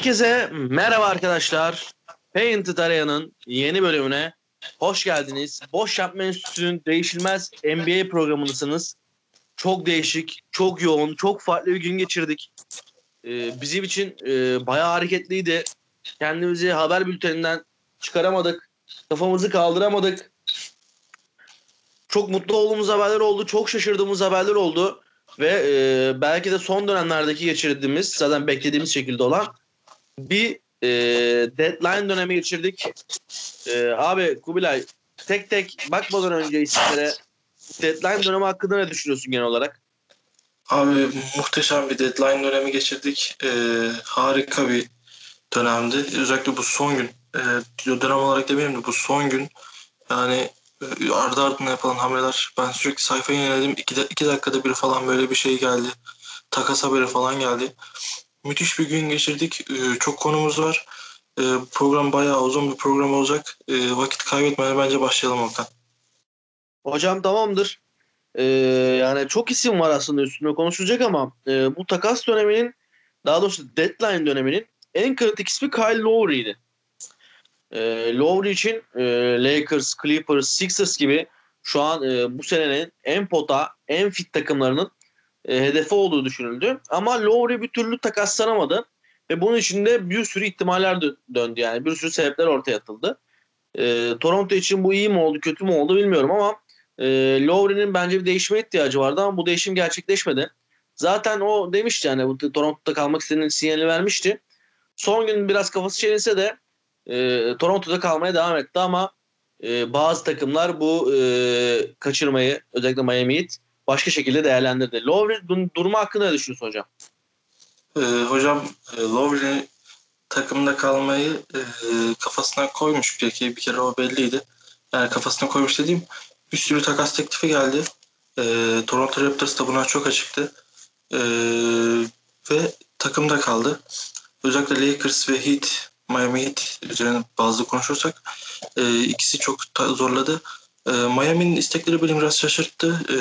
Herkese merhaba arkadaşlar. Painted Area'nın yeni bölümüne hoş geldiniz. Boş Yapma Enstitüsü'nün değişilmez NBA programındasınız. Çok değişik, çok yoğun, çok farklı bir gün geçirdik. Ee, bizim için e, bayağı hareketliydi. Kendimizi haber bülteninden çıkaramadık. Kafamızı kaldıramadık. Çok mutlu olduğumuz haberler oldu. Çok şaşırdığımız haberler oldu. Ve e, belki de son dönemlerdeki geçirdiğimiz, zaten beklediğimiz şekilde olan bir e, deadline dönemi geçirdik. E, abi Kubilay tek tek bakmadan önce isimlere deadline dönemi hakkında ne düşünüyorsun genel olarak? Abi muhteşem bir deadline dönemi geçirdik. Ee, harika bir dönemdi. Özellikle bu son gün. E, dönem olarak demeyelim de bu son gün yani e, ardı ardına yapılan hamleler. Ben sürekli sayfayı yeniledim. İki, de, iki dakikada bir falan böyle bir şey geldi. Takas haberi falan geldi. Müthiş bir gün geçirdik. Ee, çok konumuz var. Ee, program bayağı uzun bir program olacak. Ee, vakit kaybetmeden bence başlayalım Okan. Hocam tamamdır. Ee, yani çok isim var aslında üstünde konuşulacak ama e, bu takas döneminin daha doğrusu deadline döneminin en kritik ismi Kyle Lowry'ydi. E, Lowry için e, Lakers, Clippers, Sixers gibi şu an e, bu senenin en pota, en fit takımlarının e, hedefi olduğu düşünüldü. Ama Lowry bir türlü takaslanamadı. Ve bunun içinde bir sürü ihtimaller dö- döndü yani. Bir sürü sebepler ortaya atıldı. E, Toronto için bu iyi mi oldu, kötü mü oldu bilmiyorum ama e, Lowry'nin bence bir değişime ihtiyacı vardı ama bu değişim gerçekleşmedi. Zaten o demişti yani bu Toronto'da kalmak istediğinin sinyali vermişti. Son gün biraz kafası çelinse de e, Toronto'da kalmaya devam etti ama e, bazı takımlar bu e, kaçırmayı özellikle Miami Heat başka şekilde değerlendirdi. Lowry durumu hakkında ne düşünüyorsun hocam? Ee, hocam e, Lowry takımda kalmayı e, kafasına koymuş bir kere, bir kere o belliydi. Yani kafasına koymuş dediğim bir sürü takas teklifi geldi. E, Toronto Raptors da buna çok açıktı. E, ve takımda kaldı. Özellikle Lakers ve Heat, Miami Heat üzerine bazı konuşursak e, ikisi çok zorladı. E, Miami'nin istekleri beni biraz şaşırttı. E,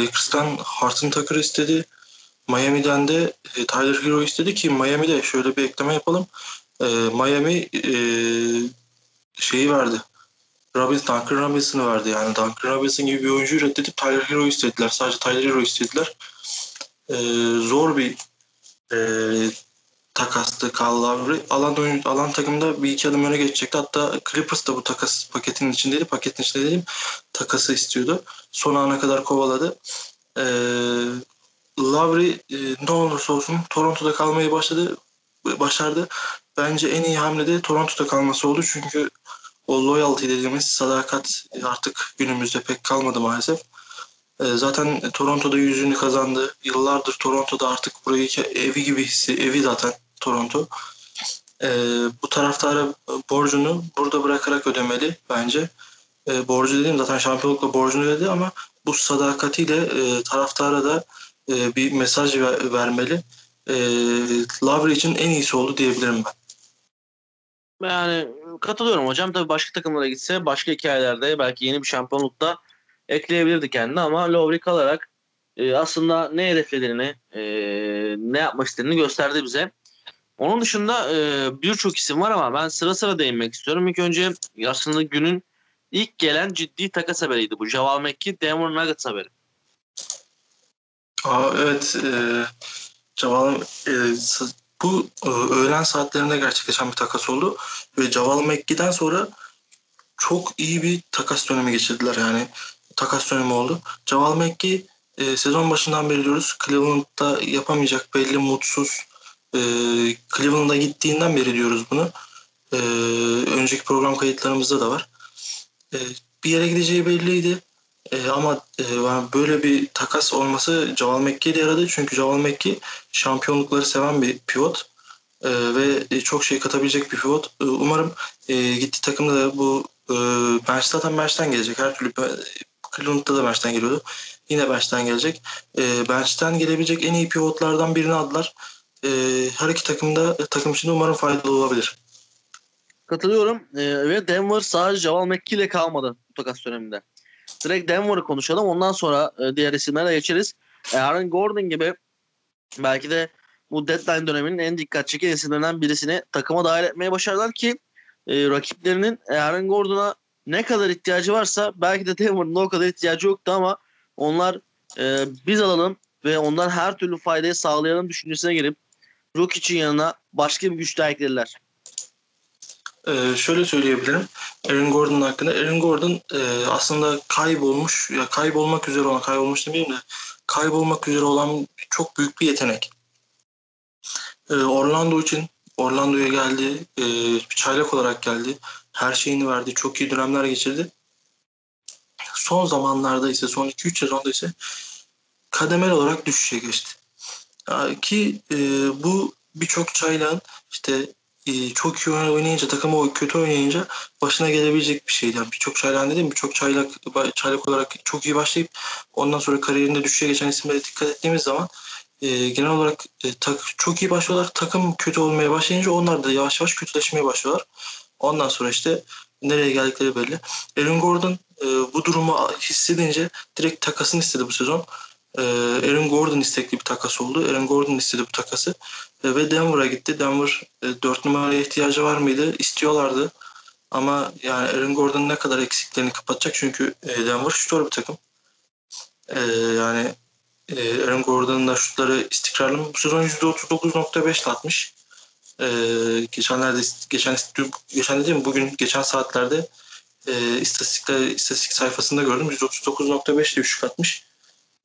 Lakers'tan Harton Tucker istedi. Miami'den de e, Tyler Hero istedi ki Miami'de şöyle bir ekleme yapalım. E, Miami e, şeyi verdi. Robinson, Duncan Robinson'ı verdi yani. Duncan Robinson gibi bir oyuncuyu reddedip Tyler Hero istediler. Sadece Tyler Hero istediler. E, zor bir e, takastı Kyle Lowry. Alan, oyun, alan takımda bir iki adım öne geçecekti. Hatta Clippers da bu takas paketinin içindeydi. Paketin içinde dedim takası istiyordu. Son ana kadar kovaladı. Ee, Lowry e, ne olursa olsun Toronto'da kalmayı başladı, başardı. Bence en iyi hamle de Toronto'da kalması oldu. Çünkü o loyalty dediğimiz sadakat artık günümüzde pek kalmadı maalesef. E, zaten Toronto'da yüzünü kazandı. Yıllardır Toronto'da artık burayı evi gibi hissi, evi zaten Toronto. E, bu taraftara borcunu burada bırakarak ödemeli bence. E, borcu dediğim zaten şampiyonlukla borcunu ödedi ama bu sadakatiyle e, taraftara da e, bir mesaj ver, vermeli. E, Lavri için en iyisi oldu diyebilirim ben. Yani katılıyorum hocam. Tabii başka takımlara gitse başka hikayelerde belki yeni bir şampiyonlukta ekleyebilirdi kendini ama Lowry kalarak e, aslında ne hedeflediğini, e, ne yapmak istediğini gösterdi bize. Onun dışında e, birçok isim var ama ben sıra sıra değinmek istiyorum. İlk önce aslında günün ilk gelen ciddi takas haberiydi bu. Javal McKee, Denver Nuggets haberi. Aa, evet. E, Javal e, bu e, öğlen saatlerinde gerçekleşen bir takas oldu. Ve Javal McGee'den sonra çok iyi bir takas dönemi geçirdiler yani. Takas dönemi oldu. Javal McGee e, sezon başından beri diyoruz Cleveland'da yapamayacak belli mutsuz. E, Cleveland'a gittiğinden beri diyoruz bunu. E, önceki program kayıtlarımızda da var. E, bir yere gideceği belliydi. E, ama e, böyle bir takas olması Javal McGee'de yaradı. Çünkü Javal McGee şampiyonlukları seven bir pivot. E, ve çok şey katabilecek bir pivot. E, umarım e, gitti takımda da bu e, bench zaten bench'ten gelecek. Her türlü Cleveland'da da bench'ten geliyordu. Yine bench'ten gelecek. E, bench'ten gelebilecek en iyi pivotlardan birini aldılar. E, her iki takımda takım için umarım faydalı olabilir. Katılıyorum. E, ve Denver sadece Javal McGee ile kalmadı bu takas döneminde. Direkt Denver'ı konuşalım. Ondan sonra e, diğer isimlere geçeriz. E, Aaron Gordon gibi belki de bu deadline döneminin en dikkat çeken isimlerinden birisini takıma dahil etmeye başardılar ki e, rakiplerinin Aaron Gordon'a ne kadar ihtiyacı varsa belki de Denver'ın o kadar ihtiyacı yoktu ama onlar e, biz alalım ve ondan her türlü faydayı sağlayalım düşüncesine gelip Rokic'in yanına başka bir güç daha eklediler. Ee, şöyle söyleyebilirim. Aaron Gordon hakkında. Aaron Gordon e, aslında kaybolmuş, ya kaybolmak üzere olan, kaybolmuş demeyeyim de kaybolmak üzere olan çok büyük bir yetenek. Ee, Orlando için Orlando'ya geldi. E, çaylak olarak geldi. Her şeyini verdi. Çok iyi dönemler geçirdi. Son zamanlarda ise son 2-3 sezonda ise kademel olarak düşüşe geçti. Ki e, bu birçok çaylağın işte e, çok iyi oynayınca takımı kötü oynayınca başına gelebilecek bir şeydi. Yani birçok çaylak dedim birçok çaylak çaylak olarak çok iyi başlayıp ondan sonra kariyerinde düşüşe geçen isimlere dikkat ettiğimiz zaman e, genel olarak e, tak, çok iyi başlıyorlar. Takım kötü olmaya başlayınca onlar da yavaş yavaş kötüleşmeye başlıyorlar. Ondan sonra işte nereye geldikleri belli. Aaron Gordon e, bu durumu hissedince direkt takasını istedi bu sezon. E, Aaron Gordon istekli bir takas oldu. Aaron Gordon istedi bu takası. E, ve Denver'a gitti. Denver e, 4 numaraya ihtiyacı var mıydı? İstiyorlardı. Ama yani Aaron Gordon ne kadar eksiklerini kapatacak çünkü e, Denver şutör bir takım. E, yani e, Aaron Gordon'un da şutları istikrarlı mı? Bu sezon %39.5 atmış. E, geçenlerde geçen geçen dediğim bugün geçen saatlerde e, istatistik sayfasında gördüm. %39.5 diye şut atmış.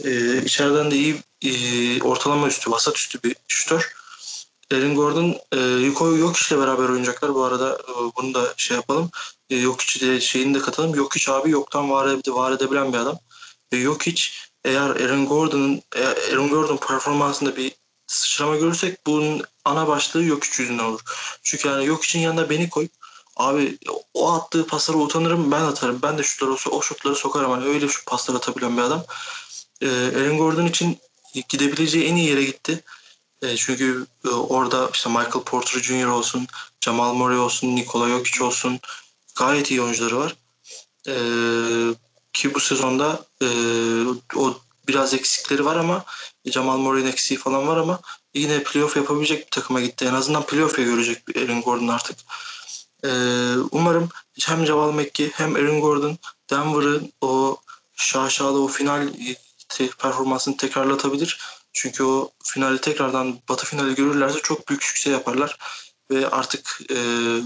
E, içeriden de iyi e, ortalama üstü, vasat üstü bir şutör. Aaron Gordon e, Yuko Jokic ile beraber oynayacaklar. Bu arada e, bunu da şey yapalım. E, Jokic de şeyini de katalım. Jokic abi yoktan var, var edebilen bir adam. E, Jokic eğer Aaron Gordon'un Aaron Gordon performansında bir sıçrama görürsek bunun ana başlığı yok yüzünden olur. Çünkü yani yok için yanına beni koy. Abi o attığı paslara utanırım ben atarım. Ben de şutları o şutları sokarım. Hani öyle şu paslar atabilen bir adam. Ee, Aaron Gordon için gidebileceği en iyi yere gitti. E, çünkü e, orada işte Michael Porter Jr. olsun, Jamal Murray olsun, Nikola Jokic olsun gayet iyi oyuncuları var. E, ki bu sezonda e, o biraz eksikleri var ama Jamal Murray'in eksiği falan var ama yine playoff yapabilecek bir takıma gitti. En azından playoff'a görecek bir Aaron Gordon artık. E, umarım hem Jamal McGee hem Aaron Gordon Denver'ın o şaşalı o final performansını tekrarlatabilir. Çünkü o finali tekrardan Batı finali görürlerse çok büyük sükse yaparlar. Ve artık e,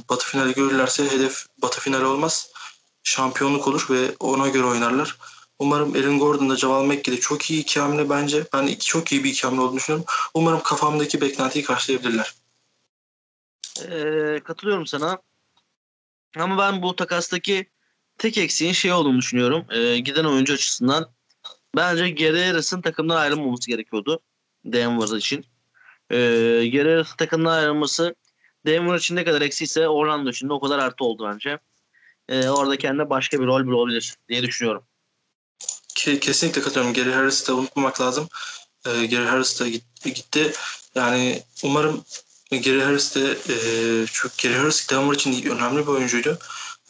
Batı finali görürlerse hedef Batı finali olmaz şampiyonluk olur ve ona göre oynarlar. Umarım Aaron Gordon da Jamal McGee de çok iyi iki hamle bence. Ben iki, çok iyi bir iki hamle olduğunu düşünüyorum. Umarım kafamdaki beklentiyi karşılayabilirler. Ee, katılıyorum sana. Ama ben bu takastaki tek eksiğin şey olduğunu düşünüyorum. Ee, giden oyuncu açısından. Bence Harris'in takımdan ayrılmaması gerekiyordu. Denver için. Ee, Harris'in takımdan ayrılması Denver için ne kadar eksiyse Orlando için de o kadar artı oldu bence e, orada kendine başka bir rol bulabilir diye düşünüyorum. Kesinlikle katılıyorum. Gary Harris'i de unutmamak lazım. E, Gary Harris de gitti. Yani umarım Gary Harris de e, çünkü Gary Harris Denver için önemli bir oyuncuydu.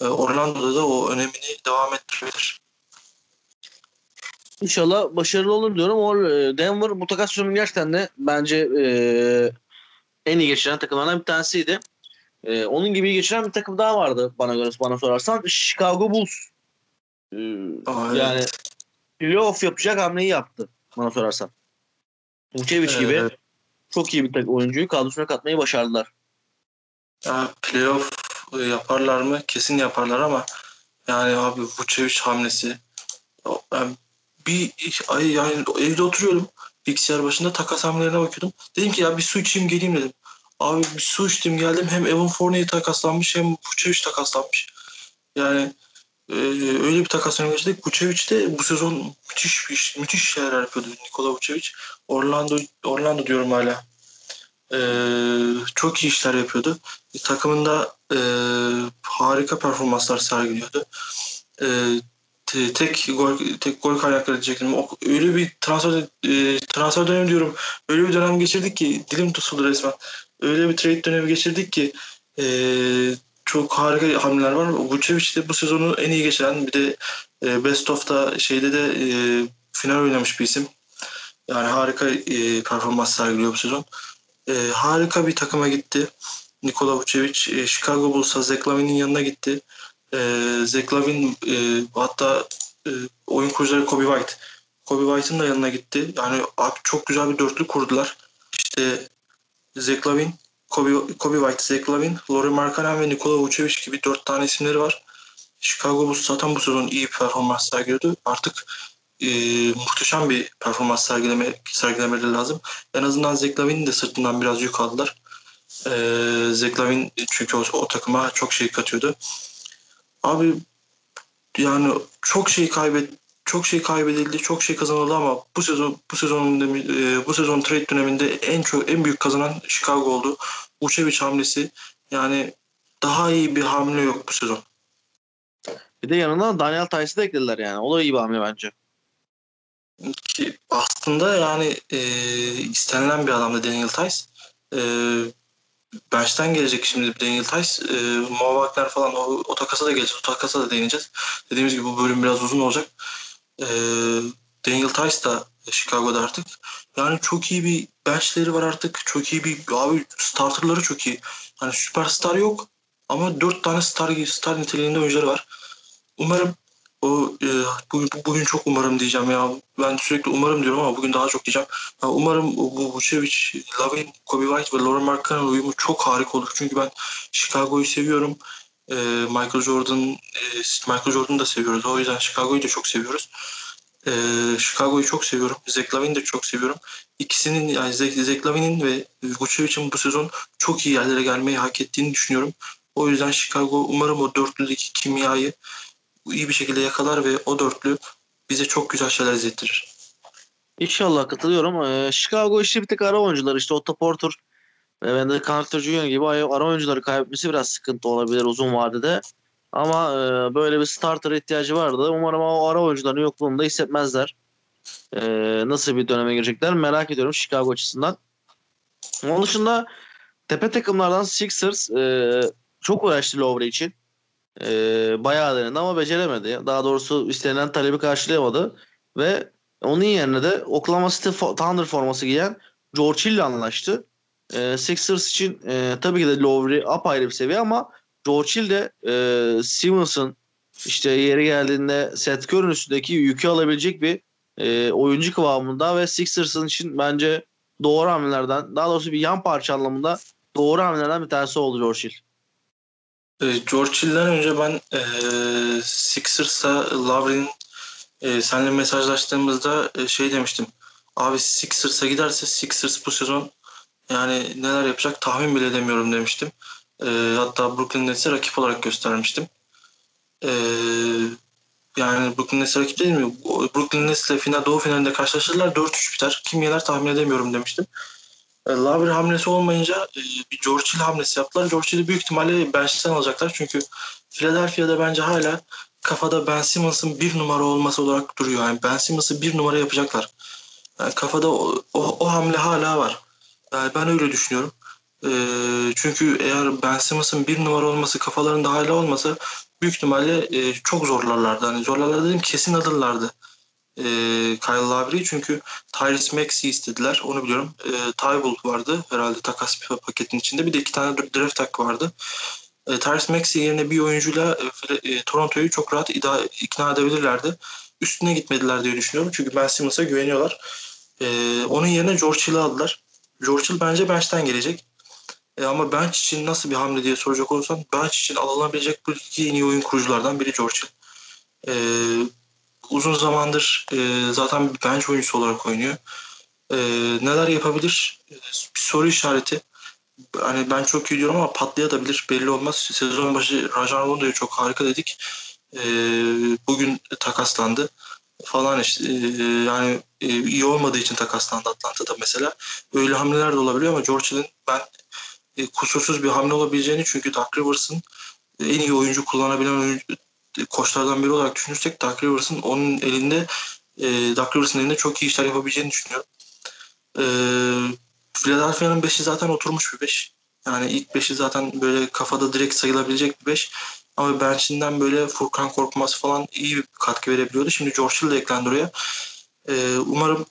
E, Orlando'da da o önemini devam ettirebilir. İnşallah başarılı olur diyorum. O e, Denver bu takas gerçekten de bence e, en iyi geçiren takımlardan bir tanesiydi. Ee, onun gibi geçiren bir takım daha vardı bana göre bana sorarsan. Chicago Bulls. Ee, Aa, yani evet. playoff yapacak hamleyi yaptı bana sorarsan. Vucevic evet. gibi çok iyi bir oyuncuyu kadrosuna katmayı başardılar. Ya playoff yaparlar mı? Kesin yaparlar ama yani abi Vucevic hamlesi bir ay yani evde oturuyorum bilgisayar başında takas hamlelerine bakıyordum. Dedim ki ya bir su içeyim geleyim dedim. Abi bir su içtim geldim. Hem Evan Fournier takaslanmış hem Vucevic takaslanmış. Yani e, öyle bir takas geçtik. Vucevic de bu sezon müthiş müthiş şeyler yapıyordu Nikola Vucevic. Orlando Orlando diyorum hala. E, çok iyi işler yapıyordu. E, takımında e, harika performanslar sergiliyordu. E, tek gol tek gol kaynakları diyecektim. O, öyle bir transfer e, transfer dönemi diyorum. Öyle bir dönem geçirdik ki dilim tutuldu resmen öyle bir trade dönemi geçirdik ki e, çok harika hamleler var. Vucevic de bu sezonu en iyi geçiren bir de e, Best of'ta şeyde de e, final oynamış bir isim. Yani harika e, performans sergiliyor bu sezon. E, harika bir takıma gitti. Nikola Vucevic e, Chicago Bulls'a Zach Lavin'in yanına gitti. E, Zach Lavin e, hatta e, oyun kurucuları Kobe White. Kobe White'ın da yanına gitti. Yani çok güzel bir dörtlü kurdular. İşte Zach Lavin, Kobe, Kobe White, Zach Lavin, Laurie Markkanen ve Nikola Vucevic gibi dört tane isimleri var. Chicago Bulls zaten bu sezon iyi performans sergiliyordu. Artık e, muhteşem bir performans sergileme, sergilemeleri lazım. En azından Zach Lavin'in de sırtından biraz yük aldılar. E, Zach Lavin çünkü o, o takıma çok şey katıyordu. Abi yani çok şey kaybet çok şey kaybedildi, çok şey kazanıldı ama bu sezon bu sezonun e, bu sezon trade döneminde en çok en büyük kazanan Chicago oldu. Vucevic hamlesi yani daha iyi bir hamle yok bu sezon. Bir de yanına Daniel Tice'ı da eklediler yani. O da iyi bir hamle bence. Ki aslında yani e, istenilen bir adamdı Daniel Tice. E, bench'ten gelecek şimdi Daniel Tice. E, Mo Wagner falan o, o takasa da gelecek. O takasa da değineceğiz. Dediğimiz gibi bu bölüm biraz uzun olacak. E, Daniel Tice da Chicago'da artık. Yani çok iyi bir benchleri var artık. Çok iyi bir abi starterları çok iyi. Hani süperstar yok ama dört tane star star niteliğinde oyuncuları var. Umarım o e, bugün, bugün çok umarım diyeceğim ya. Ben sürekli umarım diyorum ama bugün daha çok diyeceğim. Ya umarım bu Vucevic, Lavin, Kobe White ve Lauren Markkanen uyumu çok harika olur. Çünkü ben Chicago'yu seviyorum. E, Michael Jordan, e, Michael Jordan'ı da seviyoruz. O yüzden Chicago'yu da çok seviyoruz. E, Chicago'yu çok seviyorum. Zach Lavin'i de çok seviyorum. İkisinin yani Zach, Zach Lavin'in ve Vucevic'in bu sezon çok iyi yerlere gelmeyi hak ettiğini düşünüyorum. O yüzden Chicago umarım o dörtlüdeki kimyayı iyi bir şekilde yakalar ve o dörtlü bize çok güzel şeyler izlettirir. İnşallah katılıyorum. Ee, Chicago işte bir tek ara oyuncular işte Otto Porter ve Wendell Carter Jr. gibi ara oyuncuları kaybetmesi biraz sıkıntı olabilir uzun vadede. Ama e, böyle bir starter ihtiyacı vardı. Umarım o ara oyuncuların yokluğunda hissetmezler. E, nasıl bir döneme girecekler merak ediyorum Chicago açısından. Onun dışında tepe takımlardan Sixers e, çok uğraştı Lowry için. E, bayağı denedi ama beceremedi. Daha doğrusu istenilen talebi karşılayamadı. Ve onun yerine de Oklahoma City Thunder forması giyen George Hill ile anlaştı. E, Sixers için e, tabii ki de Lowry apayrı bir seviye ama George Hill de e, Simmons'ın işte yeri geldiğinde Seth Curry'nin üstündeki yükü alabilecek bir e, oyuncu kıvamında ve Sixers'ın için bence doğru hamlelerden daha doğrusu bir yan parça anlamında doğru hamlelerden bir tanesi oldu George Hill. E, George Hill'den önce ben e, Sixers'a Lavrin'in e, seninle mesajlaştığımızda e, şey demiştim. Abi Sixers'a giderse Sixers bu sezon yani neler yapacak tahmin bile edemiyorum demiştim. E, hatta Brooklyn Nets'e rakip olarak göstermiştim. E, yani Brooklyn Nets rakip değil mi? Brooklyn Nets'le final, Doğu finalinde karşılaşırlar 4-3 biter. Kim yener tahmin edemiyorum demiştim. E, Lavri hamlesi olmayınca e, bir George Hill hamlesi yaptılar. George Hill'i büyük ihtimalle bench'ten alacaklar. Çünkü Philadelphia'da bence hala kafada Ben Simmons'ın bir numara olması olarak duruyor. Yani Ben Simmons'ı bir numara yapacaklar. Yani kafada o, o, o hamle hala var. Yani ben öyle düşünüyorum. E, çünkü eğer Ben Simmons'ın bir numara olması kafalarında hala olmasa büyük ihtimalle e, çok zorlarlardı. Hani zorlarlardı dedim kesin alırlardı e, Kyle Lowry'i çünkü Tyrese Maxey istediler. Onu biliyorum. E, Tybull vardı herhalde takas paketin içinde. Bir de iki tane draft hakkı vardı. E, Tyrese Maxey yerine bir oyuncuyla e, e, Toronto'yu çok rahat ida, ikna edebilirlerdi. Üstüne gitmediler diye düşünüyorum. Çünkü Ben Simmons'a güveniyorlar. E, onun yerine George Hill'i aldılar. George Hill bence bench'ten gelecek. E, ama bench için nasıl bir hamle diye soracak olursan bench için alınabilecek bu iki en iyi oyun kuruculardan biri George Hill. E, uzun zamandır e, zaten bir bench oyuncusu olarak oynuyor. E, neler yapabilir? E, bir soru işareti. Hani ben çok iyi diyorum ama patlayabilir. Belli olmaz. Sezon başı Rajan Rondo'yu çok harika dedik. E, bugün takaslandı falan işte e, yani e, iyi olmadığı için takaslandı Atlanta'da mesela. Öyle hamleler de olabiliyor ama George Hill'in ben e, kusursuz bir hamle olabileceğini çünkü Doug Rivers'ın en iyi oyuncu kullanabilen oyuncu, koçlardan biri olarak düşünürsek Doug Rivers'ın onun elinde e, Doug Rivers'ın elinde çok iyi işler yapabileceğini düşünüyorum. E, Philadelphia'nın beşi zaten oturmuş bir beş. Yani ilk beşi zaten böyle kafada direkt sayılabilecek bir beş. Ama bench'inden böyle Furkan Korkmaz falan iyi bir katkı verebiliyordu. Şimdi George Hill de eklendi oraya. E, umarım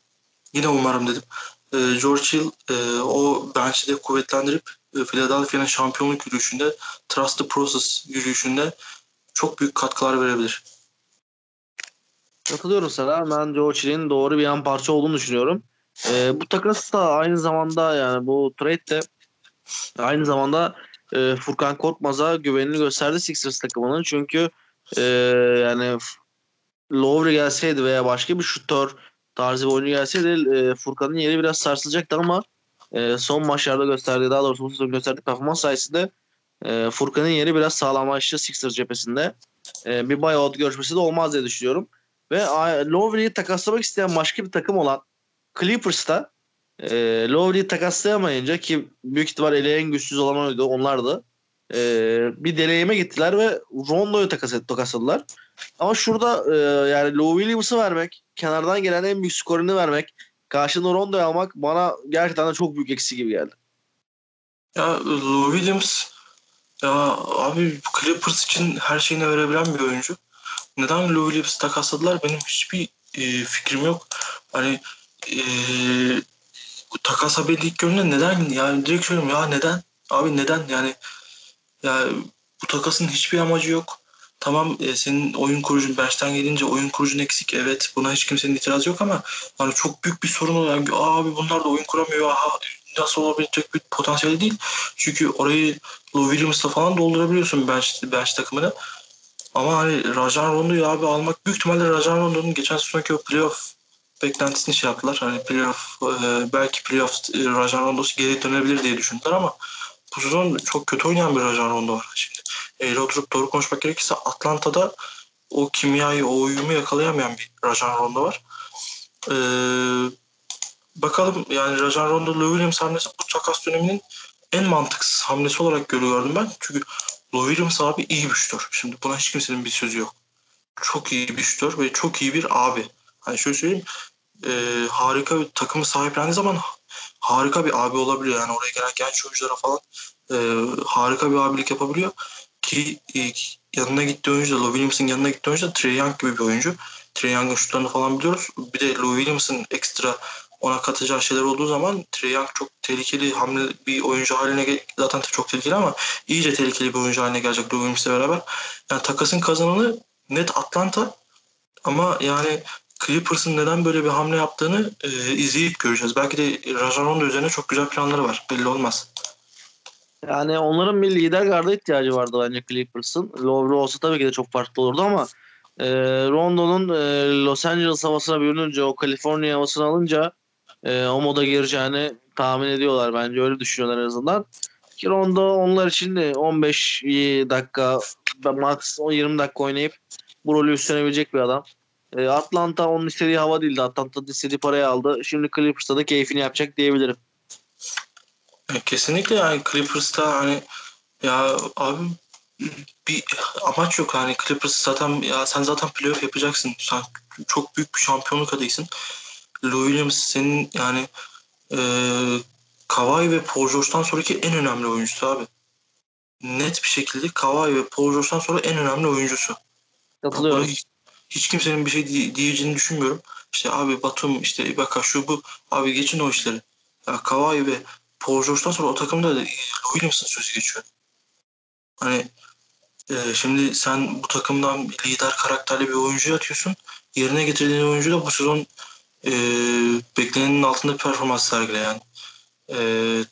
yine umarım dedim. e, George Hill e, o bench'i de kuvvetlendirip e, Philadelphia'nın şampiyonluk yürüyüşünde Trust the Process yürüyüşünde çok büyük katkılar verebilir. Katılıyorum sana. Ben George Hill'in doğru bir yan parça olduğunu düşünüyorum. E, bu takas da aynı zamanda yani bu trade de aynı zamanda e, Furkan Korkmaz'a güvenini gösterdi Sixers takımının. Çünkü e, yani Lowry gelseydi veya başka bir şutör tarzı bir oyuncu gelseydi e, Furkan'ın yeri biraz sarsılacaktı ama e, son maçlarda gösterdiği daha doğrusu bu sezon gösterdiği performans sayesinde e, Furkan'ın yeri biraz sağlamlaştı Sixers cephesinde. E, bir buyout görüşmesi de olmaz diye düşünüyorum. Ve Lowry'i takaslamak isteyen başka bir takım olan Clippers'ta e, Lowry'i takaslayamayınca ki büyük ihtimal ele en güçsüz olan oydu onlardı. E, bir deneyime gittiler ve Rondo'yu takas takasladılar. Ama şurada e, yani Lou Williams'ı vermek, kenardan gelen en büyük skorunu vermek, karşında Rondo'yu almak bana gerçekten de çok büyük eksi gibi geldi. Ya Lou Williams ya abi Clippers için her şeyini verebilen bir oyuncu. Neden Lou Williams'ı takasladılar benim hiçbir e, fikrim yok. Hani e, takas haberi ilk görünce neden yani direkt söylüyorum ya neden abi neden yani ya bu takasın hiçbir amacı yok. Tamam e, senin oyun kurucun bench'ten gelince oyun kurucun eksik evet buna hiç kimsenin itirazı yok ama yani çok büyük bir sorun olan yani, abi bunlar da oyun kuramıyor aha nasıl olabilecek bir potansiyeli değil. Çünkü orayı Lou Williams'la falan doldurabiliyorsun bench, bench takımını. Ama hani Rajan Rondo'yu abi almak büyük ihtimalle Rajan Rondo'nun geçen sezonki o playoff beklentisini şey yaptılar. Hani playoff e, belki playoff e, Rajan Rondo'su geri dönebilir diye düşündüler ama bu sezon çok kötü oynayan bir Rajan Rondo var şimdi. Eğri oturup doğru konuşmak gerekirse Atlanta'da o kimyayı, o uyumu yakalayamayan bir Rajan Rondo var. Ee, bakalım yani Rajan Rondo Lou Williams hamlesi bu takas döneminin en mantıksız hamlesi olarak görüyorum ben. Çünkü Lou Williams abi iyi bir şutör. Şimdi buna hiç kimsenin bir sözü yok. Çok iyi bir şutör ve çok iyi bir abi. Hani şöyle söyleyeyim e, harika bir takımı sahiplendiği zaman harika bir abi olabiliyor. Yani oraya gelen genç oyunculara falan e, harika bir abilik yapabiliyor. Ki e, yanına gittiği oyuncu da Lou Williams'ın yanına gittiği oyuncu da Trey Young gibi bir oyuncu. Trey Young'ın şutlarını falan biliyoruz. Bir de Lou Williams'ın ekstra ona katacağı şeyler olduğu zaman Trey Young çok tehlikeli hamle bir oyuncu haline zaten çok tehlikeli ama iyice tehlikeli bir oyuncu haline gelecek Lou Williams'le beraber. Yani takasın kazananı net Atlanta ama yani Clippers'ın neden böyle bir hamle yaptığını e, izleyip göreceğiz. Belki de Rajon üzerine çok güzel planları var. Belli olmaz. Yani onların bir lider garda ihtiyacı vardı bence Clippers'ın. Lowry olsa tabii ki de çok farklı olurdu ama e, Rondo'nun e, Los Angeles havasına bürününce, o Kaliforniya havasını alınca e, o moda gireceğini tahmin ediyorlar. Bence öyle düşünüyorlar en azından. Ki Rondo onlar için de 15 dakika max 20 dakika oynayıp bu rolü üstlenebilecek bir adam. E, Atlanta onun istediği hava değildi. Atlanta'da istediği parayı aldı. Şimdi Clippers'ta da keyfini yapacak diyebilirim. Kesinlikle yani Clippers'ta hani ya abi bir amaç yok hani Clippers zaten ya sen zaten playoff yapacaksın. Sen çok büyük bir şampiyonluk adayısın. Lou Williams senin yani e, Kawhi ve Paul George'dan sonraki en önemli oyuncusu abi. Net bir şekilde Kawhi ve Paul George'dan sonra en önemli oyuncusu. Katılıyorum. Hiç, hiç kimsenin bir şey diyeceğini düşünmüyorum. İşte abi Batum, işte Ibaka şu bu. Abi geçin o işleri. Ya Kawhi ve Paul George'dan sonra o takımda Lou Williams'ın sözü geçiyor. Hani e, şimdi sen bu takımdan lider karakterli bir oyuncu atıyorsun. Yerine getirdiğin oyuncu da bu sezon e, beklenenin altında performans sergileyen. E,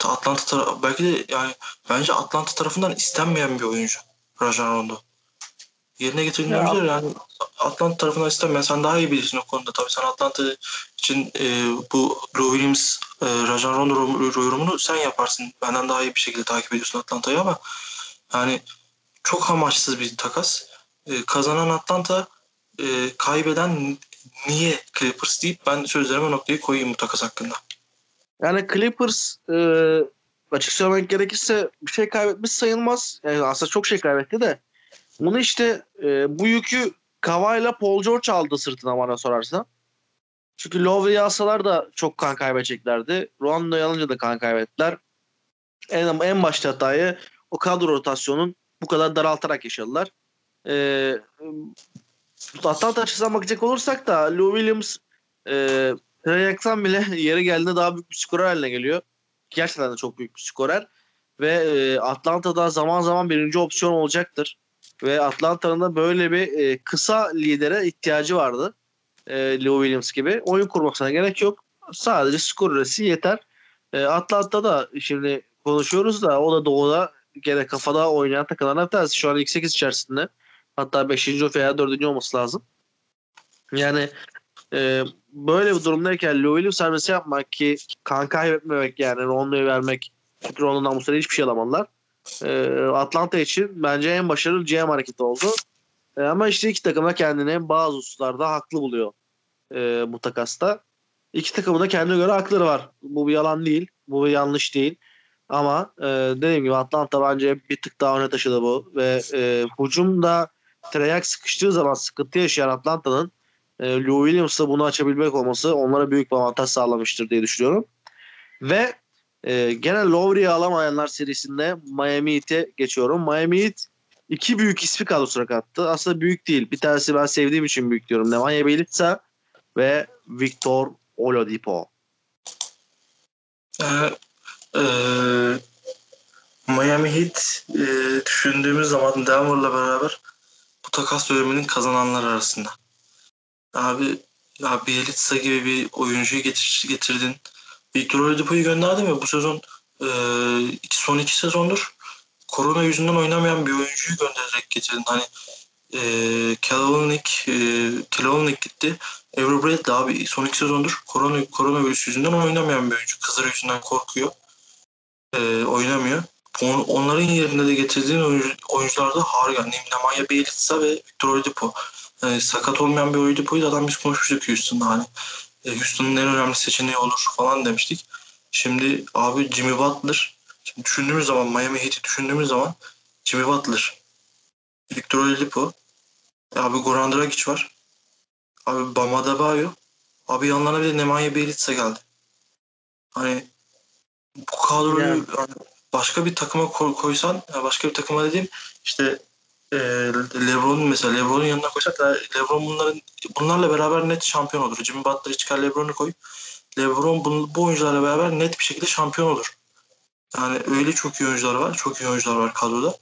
Atlanta belki de yani bence Atlanta tarafından istenmeyen bir oyuncu. Rajan Rondo. Yerine getirdiğin oyuncular yani Atlanta tarafından istenmeyen sen daha iyi bilirsin o konuda. Tabii sen Atlanta için e, bu Lou Williams, e, Rajan Rondo yorumunu sen yaparsın. Benden daha iyi bir şekilde takip ediyorsun Atlanta'yı ama yani çok amaçsız bir takas. E, kazanan Atlanta, e, kaybeden niye Clippers deyip ben sözlerime noktayı koyayım bu takas hakkında. Yani Clippers e, açık söylemek gerekirse bir şey kaybetmiş sayılmaz. Yani aslında çok şey kaybetti de. Bunu işte e, bu yükü Kavayla Paul George aldı sırtına bana sorarsan. Çünkü Lowry'i alsalar da çok kan kaybedeceklerdi. Rondo'yu alınca da kan kaybettiler. En, en başta hatayı o kadro rotasyonun bu kadar daraltarak yaşadılar. Ee, Atlanta açısından bakacak olursak da Lou Williams e, Trey bile yeri geldiğinde daha büyük bir skorer haline geliyor. Gerçekten de çok büyük bir skorer. Ve e, Atlanta'da zaman zaman birinci opsiyon olacaktır. Ve Atlanta'nın da böyle bir e, kısa lidere ihtiyacı vardı. E, Lou Williams gibi. Oyun kurmasına gerek yok. Sadece skoreresi yeter. E, Atlanta'da şimdi konuşuyoruz da o da doğuda gene kafada oynayan takımlardan bir tanesi. Şu an ilk 8 içerisinde. Hatta 5. veya 4. olması lazım. Yani e, böyle bir durumdayken Lou Williams servisi yapmak ki kan kaybetmemek yani Rondo'yu vermek çünkü Rondo'dan bu sene hiçbir şey alamadılar. E, Atlanta için bence en başarılı GM hareketi oldu. E, ama işte iki takım da kendini bazı hususlarda haklı buluyor e, bu takasta. İki takımın da kendine göre hakları var. Bu bir yalan değil. Bu bir yanlış değil. Ama e, dediğim gibi Atlanta bence bir tık daha öne taşıdı bu. Ve e, hücumda Treyarch sıkıştığı zaman sıkıntı yaşayan Atlanta'nın e, Lou Williams'la bunu açabilmek olması onlara büyük bir avantaj sağlamıştır diye düşünüyorum. Ve e, gene Lowry'i alamayanlar serisinde Miami Heat'e geçiyorum. Miami Heat iki büyük ismi kadrosuna kattı. Aslında büyük değil. Bir tanesi ben sevdiğim için büyük diyorum. Nemanja Bjelica ve Victor Oladipo. Yani, e, Miami Heat e, düşündüğümüz zaman Denver'la beraber takas döneminin kazananlar arasında. Abi ya Bielitsa gibi bir oyuncuyu getir, getirdin. Victor Oladipo'yu gönderdin ve bu sezon e, son iki sezondur korona yüzünden oynamayan bir oyuncuyu göndererek getirdin. Hani e, Kelvinick, e, Kelvinick gitti. Avery Bradley abi son iki sezondur korona, koronavirüs yüzünden oynamayan bir oyuncu. Kızları yüzünden korkuyor. E, oynamıyor. On, onların yerine de getirdiğin oyuncu, oyuncular da harika. Nemanja Bjelica ve Victor Oladipo. Yani sakat olmayan bir Oladipo'yu da adam biz konuşmuştuk Houston'da hani. E, Houston'ın en önemli seçeneği olur falan demiştik. Şimdi abi Jimmy Butler şimdi düşündüğümüz zaman Miami Heat'i düşündüğümüz zaman Jimmy Butler, Victor Oladipo, abi Goran Dragic var. Abi Bam Adebayo. Abi yanlarına bir de Nemanja Bjelica geldi. Hani bu kadroyu Yani. yani başka bir takıma koy- koysan, başka bir takıma dediğim işte e, LeBron'un mesela LeBron'un yanına koysak da LeBron bunların bunlarla beraber net şampiyon olur. Jimmy Butler'ı çıkar LeBron'u koy. LeBron bu, bu oyuncularla beraber net bir şekilde şampiyon olur. Yani öyle çok iyi oyuncular var. Çok iyi oyuncular var kadroda.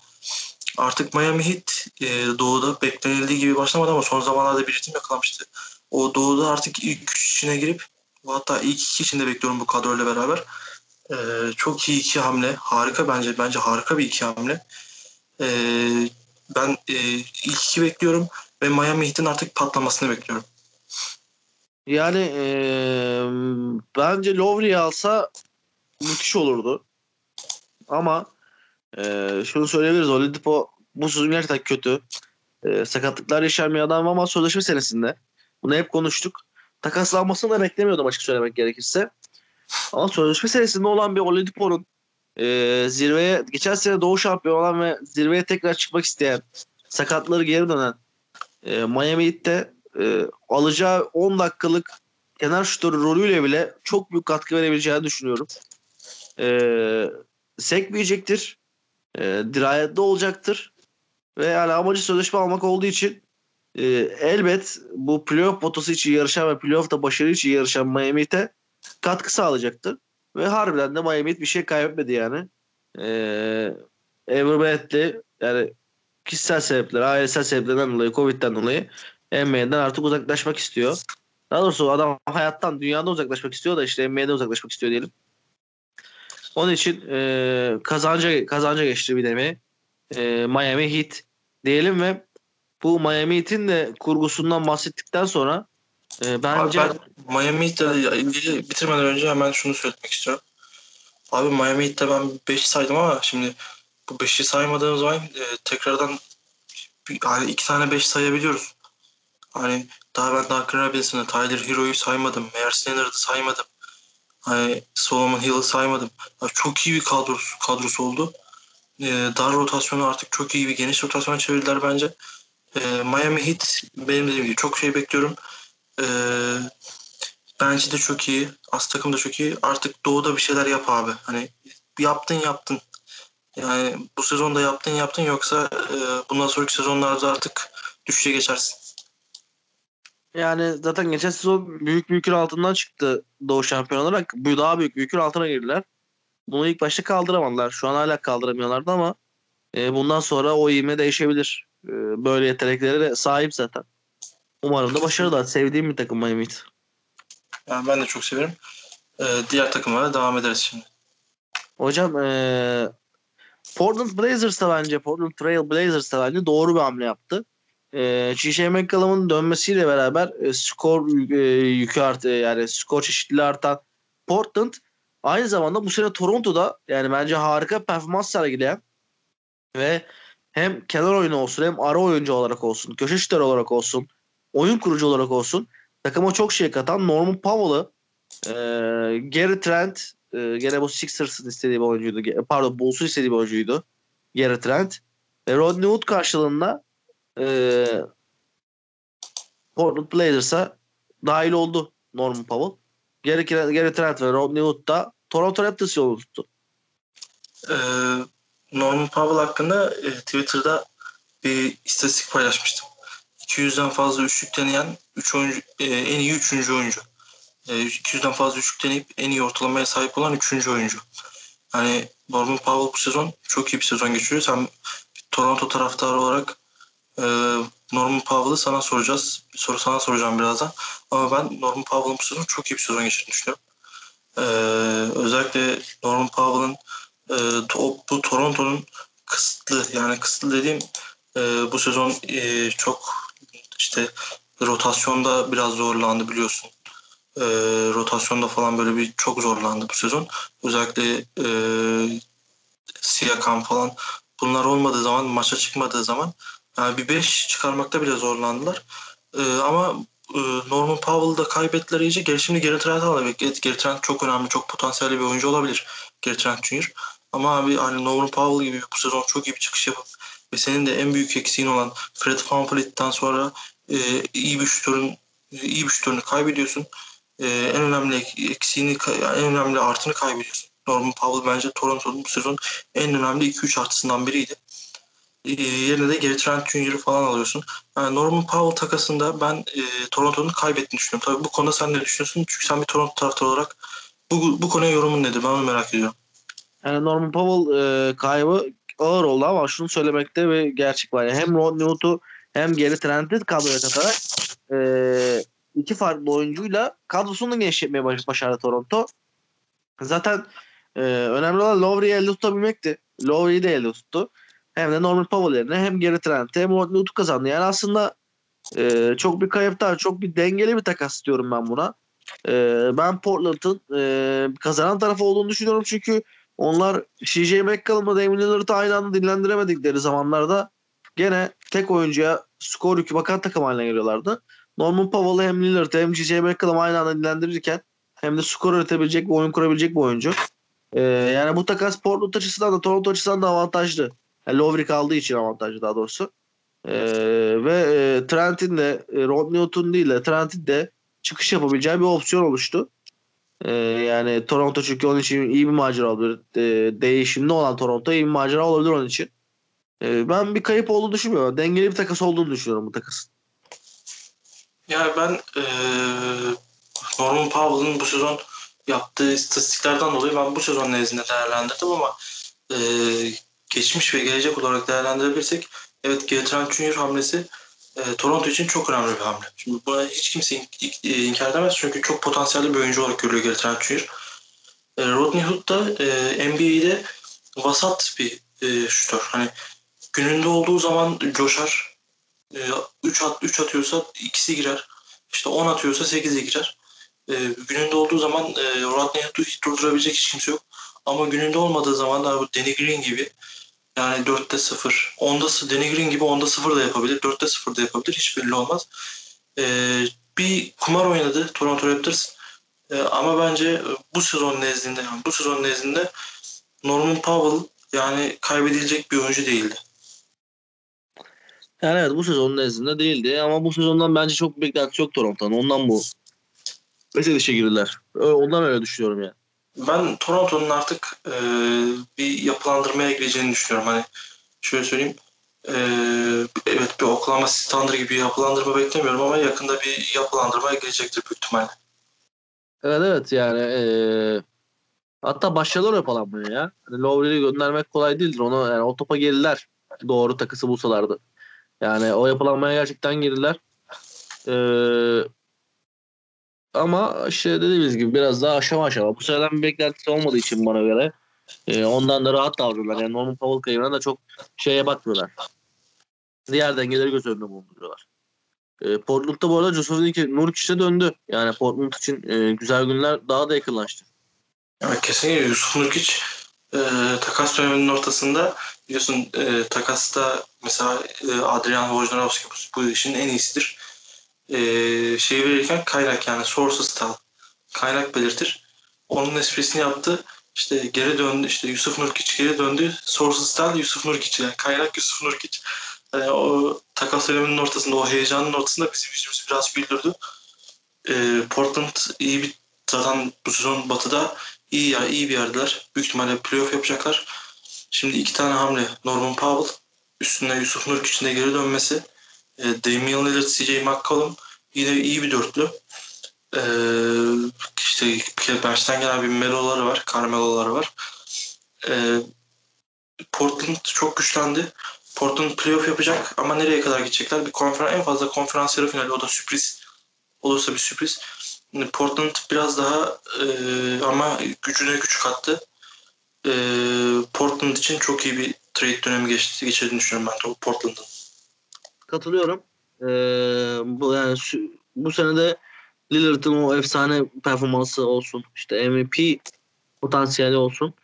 Artık Miami Heat e, doğuda beklenildiği gibi başlamadı ama son zamanlarda bir ritim yakalamıştı. O doğuda artık ilk üç içine girip hatta ilk iki içinde bekliyorum bu kadroyla beraber. E, çok iyi iki hamle. Harika bence. Bence harika bir iki hamle. E, ben e, ilk iki bekliyorum ve Miami Heat'in artık patlamasını bekliyorum. Yani eee, bence Lowry'i alsa müthiş olurdu. Ama eee, şunu söyleyebiliriz. Oladipo bu sezon gerçekten kötü. Eee, sakatlıklar yaşayan bir adam ama sözleşme senesinde. Bunu hep konuştuk. Takaslanmasını da beklemiyordum açık söylemek gerekirse. Ama sözleşme senesinde olan bir Oladipo'nun eee zirveye geçen sene Doğu şampiyonu olan ve zirveye tekrar çıkmak isteyen sakatları geri dönen eee Miami Heat'te e, alacağı 10 dakikalık kenar şutörü rolüyle bile çok büyük katkı verebileceğini düşünüyorum. E, sekmeyecektir. E, dirayetli olacaktır. Ve yani amacı sözleşme almak olduğu için e, elbet bu playoff potası için yarışan ve playoff'ta başarı için yarışan Miami Heat'e katkı sağlayacaktır. Ve harbiden de Miami Heat bir şey kaybetmedi yani. E, Bradley yani kişisel sebepler, ailesel sebeplerden dolayı, Covid'den dolayı NBA'den artık uzaklaşmak istiyor. Daha doğrusu adam hayattan, dünyadan uzaklaşmak istiyor da işte NBA'den uzaklaşmak istiyor diyelim. Onun için e, kazanca kazanca geçti bir demeyi. E, Miami Heat diyelim ve bu Miami Heat'in de kurgusundan bahsettikten sonra e, bence ben Miami Heat'le bitirmeden önce hemen şunu söylemek istiyorum. Abi Miami Heat'te ben 5 saydım ama şimdi bu 5'i saymadığım zaman e, tekrardan hani 2 tane 5 sayabiliyoruz. Hani daha ben Duncan Robinson'ı, Tyler Hero'yu saymadım. Myers Leonard'ı saymadım. Hani Solomon Hill'ı saymadım. Ya çok iyi bir kadrosu, kadrosu oldu. E, dar rotasyonu artık çok iyi bir geniş rotasyona çevirdiler bence. E, Miami Heat benim dediğim gibi çok şey bekliyorum. E, bence de çok iyi. Az takım da çok iyi. Artık doğuda bir şeyler yap abi. Hani yaptın yaptın. Yani bu sezonda yaptın yaptın yoksa e, bundan sonraki sezonlarda artık düşüşe geçersin. Yani zaten geçen sezon büyük bir yükün altından çıktı Doğu şampiyon olarak. Bu daha büyük bir yükün altına girdiler. Bunu ilk başta kaldıramadılar. Şu an hala kaldıramıyorlardı ama e, bundan sonra o ivme değişebilir. E, böyle yeteneklere sahip zaten. Umarım da başarılar. Sevdiğim bir takım Miami Heat. Yani ben de çok severim. Ee, diğer takımlara devam ederiz şimdi. Hocam e, Portland Blazers da bence Portland Trail Blazers da bence doğru bir hamle yaptı. E, G.J. McCollum'un dönmesiyle beraber e, skor e, yükü arttı yani skor çeşitliliği artan Portland aynı zamanda bu sene Toronto'da yani bence harika performans sergileyen ve hem kenar oyunu olsun hem ara oyuncu olarak olsun, köşe şutları olarak olsun, oyun kurucu olarak olsun takıma çok şey katan Norman Powell'ı e, Gary Trent e, gene bu Sixers'ın istediği bir oyuncuydu. Pardon Bulls'un istediği bir oyuncuydu. Gary Trent. Ve Rodney Hood karşılığında e, Portland Blazers'a dahil oldu Norman Powell. Gary, Gary Trent ve Rodney Hood da Toronto Raptors yolu tuttu. Ee, Norman Powell hakkında e, Twitter'da bir istatistik paylaşmıştım. 200'den fazla üçlük deneyen 3 oyuncu, e, en iyi 3. oyuncu. E, 200'den fazla üçlük deneyip en iyi ortalamaya sahip olan 3. oyuncu. Yani Norman Powell bu sezon çok iyi bir sezon geçiriyor. Sen Toronto taraftarı olarak e, Norman Powell'ı sana soracağız. Bir soru sana soracağım birazdan. Ama ben Norman Powell'ın bu sezon çok iyi bir sezon geçirdiğini düşünüyorum. E, özellikle Norman Powell'ın e, to- bu Toronto'nun kısıtlı yani kısıtlı dediğim e, bu sezon e, çok işte rotasyonda biraz zorlandı biliyorsun. E, rotasyonda falan böyle bir çok zorlandı bu sezon. Özellikle e, Siakam falan bunlar olmadığı zaman maça çıkmadığı zaman yani bir 5 çıkarmakta bile zorlandılar. E, ama e, Norman Powell'ı da kaybettiler iyice. Geri şimdi Gary Trent alabilir. Gary Trent çok önemli, çok potansiyelli bir oyuncu olabilir. Gary Trent Jr. Ama abi hani Norman Powell gibi bu sezon çok iyi bir çıkış yapıp ve senin de en büyük eksiğin olan Fred VanVleet'ten sonra e, iyi bir şutörün iyi bir şutörünü kaybediyorsun. E, en önemli eksiğini en önemli artıını kaybediyorsun. Norman Powell bence Toronto'nun bu sezon en önemli 2-3 artısından biriydi. E, yerine de Gary Trent Jr.'ı falan alıyorsun. Yani Norman Powell takasında ben e, Toronto'nun kaybettiğini düşünüyorum. Tabii bu konuda sen ne düşünüyorsun? Çünkü sen bir Toronto taraftarı olarak bu, bu konuya yorumun nedir? Ben onu merak ediyorum. Yani Norman Powell e, kaybı ağır oldu ama şunu söylemekte ve gerçek var. Yani hem Rodney Hood'u hem Gary Trent'i kadroya katarak e, iki farklı oyuncuyla kadrosunu genişletmeye baş- başardı Toronto. Zaten e, önemli olan Lowry'i elde tutabilmekti. Lowry'i de elde tuttu. Hem de Norman Powell yerine hem Gary Trent'i hem Rodney Hood'u kazandı. Yani aslında e, çok bir kayıptar, çok bir dengeli bir takas diyorum ben buna. E, ben Portland'ın e, kazanan tarafı olduğunu düşünüyorum çünkü onlar CJ McCollum'la Damian Lillard'ı aynı anda dinlendiremedikleri zamanlarda gene tek oyuncuya skor yükü bakan takım haline geliyorlardı. Norman Powell'ı hem Lillard'ı hem CJ McCollum'u aynı anda dinlendirirken hem de skor üretebilecek bir oyun kurabilecek bir oyuncu. Ee, yani bu takas Portland açısından da Toronto açısından da avantajlı. Yani Lowry kaldığı için avantajlı daha doğrusu. Ee, ve e, Trent'in de e, Rodney Hood'un değil de Trent'in de çıkış yapabileceği bir opsiyon oluştu. Ee, yani Toronto çünkü onun için iyi bir macera olabilir. Ee, değişimde olan Toronto iyi bir macera olabilir onun için. Ee, ben bir kayıp olduğunu düşünmüyorum. Dengeli bir takas olduğunu düşünüyorum bu takasın. Yani ben e, Norman Powell'ın bu sezon yaptığı istatistiklerden dolayı ben bu sezon nezdinde değerlendirdim ama e, geçmiş ve gelecek olarak değerlendirebilirsek evet Gary Trent Jr. hamlesi e, Toronto için çok önemli bir hamle. Şimdi buna hiç kimse in, in, inkar edemez çünkü çok potansiyelli bir oyuncu olarak görülüyor Gary Trent Jr. E, Rodney Hood da e, NBA'de vasat bir e, şutör. Hani gününde olduğu zaman coşar. 3 at 3 atıyorsa ikisi girer. İşte 10 atıyorsa 8'e girer. E, gününde olduğu zaman e, Rodney Hood'u durdurabilecek hiç kimse yok. Ama gününde olmadığı zaman da Danny Green gibi yani 4'te 0. 10'da 0. Danny Green gibi 10'da 0 da yapabilir. 4'te 0 da yapabilir. Hiç belli olmaz. Ee, bir kumar oynadı Toronto Raptors. Ee, ama bence bu sezon nezdinde yani bu sezon nezdinde Norman Powell yani kaybedilecek bir oyuncu değildi. Yani evet bu sezonun nezdinde değildi ama bu sezondan bence çok bir beklentisi yok Toronto'nun. Ondan bu mesele işe girdiler. Ondan öyle düşünüyorum yani. Ben Toronto'nun artık e, bir yapılandırmaya gireceğini düşünüyorum. Hani şöyle söyleyeyim. Ee, evet bir Oklahoma City Thunder gibi yapılandırma beklemiyorum ama yakında bir yapılandırma gelecektir büyük ihtimalle. Evet evet yani eee, hatta başladılar yapılanmaya ya. Hani Lowry'i göndermek kolay değildir. Onu yani o topa gelirler. Doğru takısı bulsalardı. Yani o yapılanmaya gerçekten girdiler. Eee, ama işte dediğimiz gibi biraz daha aşama aşama. Bu seneden bir beklentisi olmadığı için bana göre eee, ondan da rahat davranıyorlar. Yani Norman Powell kayığına da çok şeye bakmıyorlar. Diğer dengeleri göz önünde bulunduruyorlar. E, Portland'da bu arada Joseph Nurkic de döndü. Yani Portland için e, güzel günler daha da yakınlaştı. Evet, kesinlikle Yusuf Nurkic e, takas döneminin ortasında biliyorsun e, takasta mesela e, Adrian Wojnarowski bu, bu işin en iyisidir. E, şeyi verirken kaynak yani sources tal kaynak belirtir. Onun esprisini yaptı. İşte geri döndü. işte Yusuf Nurkic geri döndü. Sources tal Yusuf Nurkic yani kaynak Yusuf Nurkic. Yani o takas döneminin ortasında o heyecanın ortasında bizim yüzümüzü biraz güldürdü. E, Portland iyi bir zaten bu sezon batıda iyi ya iyi bir yerdeler. Büyük ihtimalle playoff yapacaklar. Şimdi iki tane hamle. Norman Powell üstüne Yusuf Nurkic'in de geri dönmesi. E, Damian Lillard, CJ McCollum yine iyi bir dörtlü. E, işte bench'ten gelen bir Melo'ları var. Carmelo'ları var. E, Portland çok güçlendi. Portland playoff yapacak ama nereye kadar gidecekler? Bir konferans en fazla konferans yarı finali o da sürpriz. Olursa bir sürpriz. Portland biraz daha e, ama gücüne güç kattı. E, Portland için çok iyi bir trade dönemi geçti, geçirdiğini düşünüyorum ben Portland'ın. Katılıyorum. Ee, bu yani şu, bu sene de Lillard'ın o efsane performansı olsun, işte MVP potansiyeli olsun.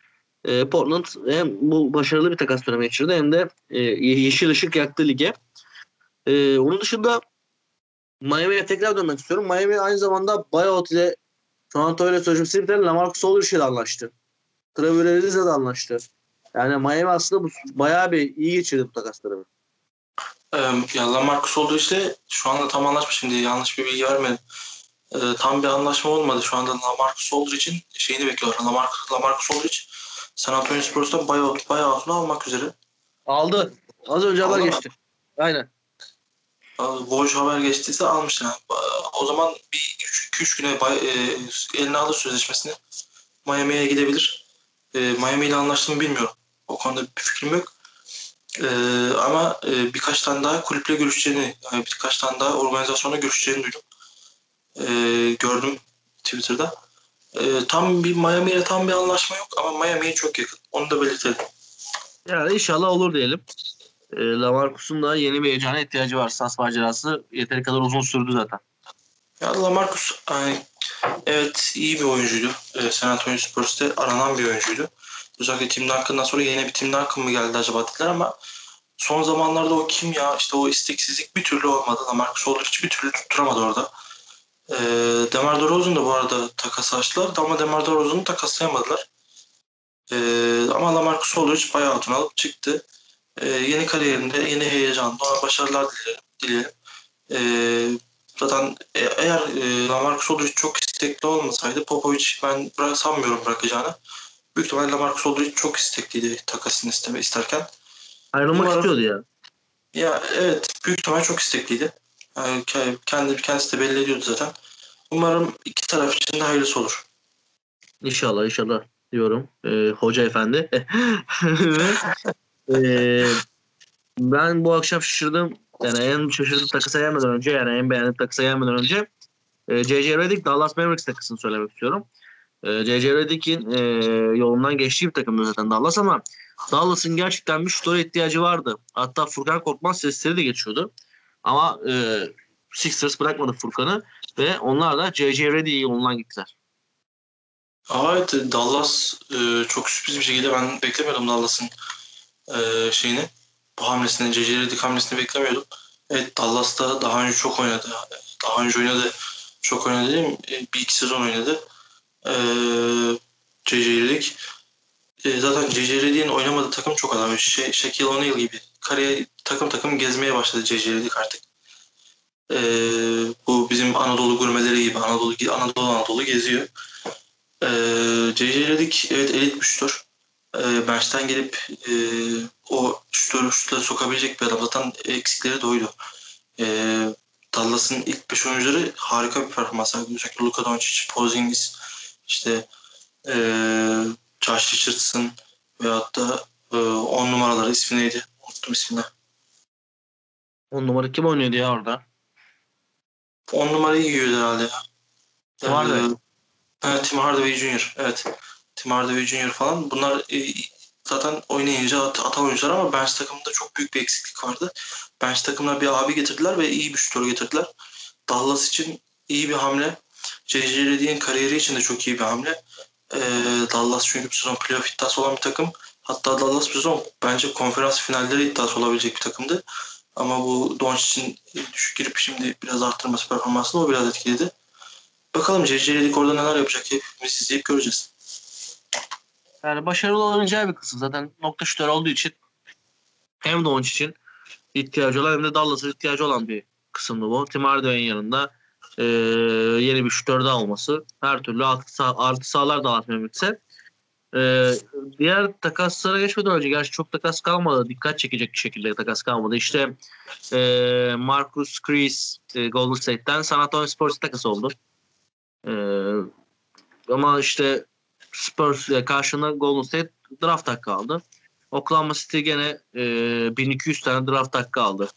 Ee, Portland hem bu başarılı bir takas dönemi geçirdi hem de e, yeşil ışık yaktı lige. Ee, onun dışında Miami'ye tekrar dönmek istiyorum. Miami aynı zamanda buyout ile Toronto ile sözleşmesi biten Lamarcus Aldridge ile anlaştı. Trevor Ariza de anlaştı. Yani Miami aslında bu bayağı bir iyi geçirdi bu takasları. Ee, ya Lamarcus Aldridge ile şu anda tam anlaşma şimdi yanlış bir bilgi vermedim. Ee, tam bir anlaşma olmadı. Şu anda Lamarcus Aldridge'in şeyini bekliyorlar. Lamarcus, Lamarcus Aldridge San Antonio Spurs'tan buyout, buyout'unu almak üzere. Aldı. Az önce haber geçti. Aynen. Woj haber geçtiyse almış yani. O zaman bir 2-3 güne bay, e, eline alır sözleşmesini. Miami'ye gidebilir. E, Miami ile anlaştığımı bilmiyorum. O konuda bir fikrim yok. E, ama e, birkaç tane daha kulüple görüşeceğini, yani birkaç tane daha organizasyonla görüşeceğini duydum. E, gördüm Twitter'da. E, tam bir Miami ile tam bir anlaşma yok ama Miami'ye çok yakın. Onu da belirtelim. Yani inşallah olur diyelim. E, Lamarcus'un da yeni bir heyecana ihtiyacı var. Sas macerası yeteri kadar uzun sürdü zaten. Ya Lamarcus yani, evet iyi bir oyuncuydu. E, San Antonio Spurs'te aranan bir oyuncuydu. Özellikle Tim Duncan'dan sonra yeni bir Tim Duncan mı geldi acaba dediler ama son zamanlarda o kim ya işte o isteksizlik bir türlü olmadı. Lamarcus Aldridge hiçbir türlü tutturamadı orada. E, Demar DeRozan da bu arada takas açtılar ama Demar DeRozan'ı takaslayamadılar. E, ama Lamarcus Aldridge bayağı altın alıp çıktı. E, yeni kariyerinde yeni heyecanla ona başarılar dilerim. dilerim. E, zaten e, eğer e, Lamarcus Aldridge çok istekli olmasaydı Popovic ben sanmıyorum bırakacağını. Büyük ihtimalle Lamarcus Aldridge çok istekliydi takasını isteme, isterken. Ayrılmak Umarım, istiyordu ya. Ya evet büyük ihtimalle çok istekliydi. Yani kendi kendisi de belli ediyordu zaten. Umarım iki taraf için de hayırlısı olur. İnşallah inşallah diyorum. Ee, hoca efendi. ee, ben bu akşam şaşırdım. Yani en şaşırdığım takısa gelmeden önce yani en beğendiğim takısa gelmeden önce e, J.J. Redick Dallas Mavericks takısını söylemek istiyorum. E, J.J. Redick'in e, yolundan geçtiği bir takım zaten Dallas ama Dallas'ın gerçekten bir şutora ihtiyacı vardı. Hatta Furkan Korkmaz sesleri de geçiyordu. Ama e, Sixers bırakmadı Furkan'ı ve onlar da J.J. Redick'in yolundan gittiler. Evet Dallas e, çok sürpriz bir şekilde ben beklemiyordum Dallas'ın e, şeyini. Bu hamlesini, J.J. Redick hamlesini beklemiyordum. Evet Dallas'ta daha önce çok oynadı. Daha önce oynadı. Çok oynadı değil mi? E, bir iki sezon oynadı. E. Redick. E, zaten. Redick'in oynamadığı takım çok adam. Şey, Shaquille O'Neal gibi. Kariyer takım takım gezmeye başladı. Redick artık. E, bu bizim Anadolu gurmeleri gibi Anadolu Anadolu Anadolu geziyor. E. Redick evet elit bir şutör. e, bench'ten gelip e, o şutları şutları sokabilecek bir adam. Zaten eksikleri de oydu. E, Dallas'ın ilk 5 oyuncuları harika bir performans sergiledi. Özellikle Luka Doncic, Porzingis, işte e, Josh Richardson veyahut da 10 e, numaraları ismi neydi? Unuttum ismini. 10 numara kim oynuyordu ya orada? 10 numarayı giyiyordu herhalde ya. Tim Hardaway. Ee, evet, Tim Hardaway Jr. Evet. Tim Hardaway Jr. falan. Bunlar e, zaten oynayınca at, atan oyuncular ama bench takımında çok büyük bir eksiklik vardı. Bench takımına bir abi getirdiler ve iyi bir şutör getirdiler. Dallas için iyi bir hamle. J.J. Kariyeri için de çok iyi bir hamle. Ee, Dallas çünkü bir sezon playoff iddiası olan bir takım. Hatta Dallas bir sezon bence konferans finalleri iddiası olabilecek bir takımdı. Ama bu Doncic'in düşük girip şimdi biraz arttırması performansını o biraz etkiledi. Bakalım. Redick orada neler yapacak hepimiz izleyip göreceğiz. Yani başarılı olabileceği bir kısım. Zaten nokta şutör olduğu için hem Doncic için ihtiyacı olan hem de Dallas'a ihtiyacı olan bir kısımdı bu. Tim Hardaway'in yanında e, yeni bir şutör daha olması her türlü artı, artı sağlar dağıtmaya mümkünse. E, diğer takaslara geçmeden önce gerçi çok takas kalmadı. Dikkat çekecek bir şekilde takas kalmadı. İşte e, Marcus Chris e, Golden State'ten San Antonio Spurs takas oldu. E, ama işte Spurs e, karşına Golden State draft hakkı aldı. Oklahoma City gene e, 1200 tane draft hakkı aldı.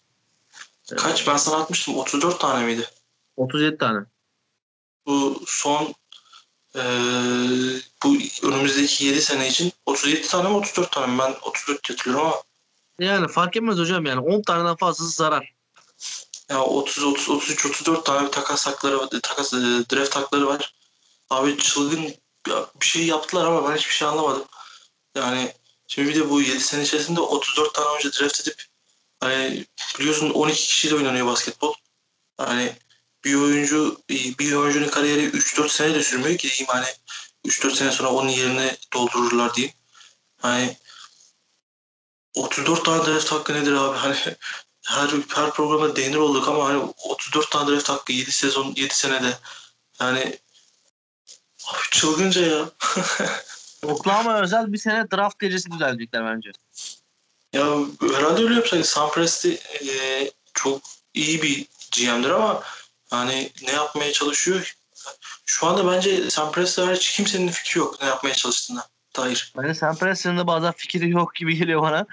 Kaç? Ben sana atmıştım. 34 tane miydi? 37 tane. Bu son e, bu önümüzdeki 7 sene için 37 tane mi 34 tane mi? Ben 34 hatırlıyorum ama. Yani fark etmez hocam yani 10 taneden fazlası zarar. Ya 30 30 33 34 tane takas hakları takas e, draft hakları var. Abi çılgın bir şey yaptılar ama ben hiçbir şey anlamadım. Yani şimdi bir de bu 7 sene içerisinde 34 tane oyuncu draft edip hani biliyorsun 12 kişiyle oynanıyor basketbol. Hani bir oyuncu bir oyuncunun kariyeri 3-4 sene de sürmüyor ki diyeyim hani 3-4 sene sonra onun yerine doldururlar diyeyim. Hani 34 tane draft hakkı nedir abi? Hani her her programa değinir olduk ama hani 34 tane draft hakkı 7 sezon 7 senede yani abi çılgınca ya. Oklahoma özel bir sene draft gecesi düzenleyecekler bence. Ya herhalde öyle yapacak. Sam Presti e, çok iyi bir GM'dir ama yani ne yapmaya çalışıyor? Şu anda bence Sam Presti hariç kimsenin fikri yok ne yapmaya çalıştığına dair. Bence Sam Presti'nin de bazen fikri yok gibi geliyor bana.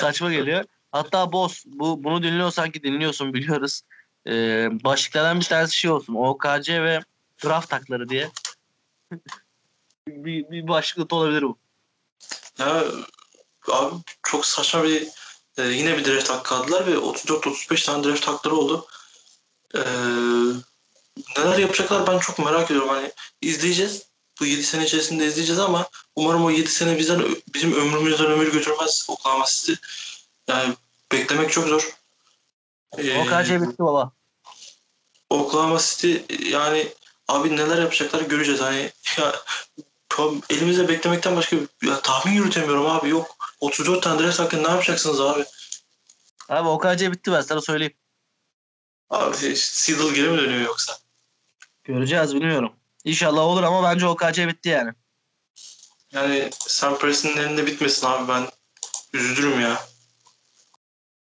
Saçma geliyor. Hatta boss bu bunu dinliyorsan ki dinliyorsun biliyoruz. Ee, başlıklardan bir tanesi şey olsun. OKC ve draft takları diye. bir, bir başlık olabilir bu. Ya abi çok saçma bir e, yine bir draft hakkı aldılar ve 34-35 tane draft hakları oldu. E, neler yapacaklar ben çok merak ediyorum. Hani izleyeceğiz. Bu 7 sene içerisinde izleyeceğiz ama umarım o 7 sene bizden bizim ömrümüzden ömür götürmez Oklahoma City. Yani beklemek çok zor. Ee, OKC bitti baba. Oklahoma City yani abi neler yapacaklar göreceğiz. Hani ya, elimizde beklemekten başka ya, tahmin yürütemiyorum abi yok. 34 tane draft hakkında ne yapacaksınız abi? Abi OKC bitti ben sana söyleyeyim. Abi Seedle geri mi dönüyor yoksa? Göreceğiz bilmiyorum. İnşallah olur ama bence OKC bitti yani. Yani Sam Presti'nin elinde bitmesin abi ben üzülürüm ya.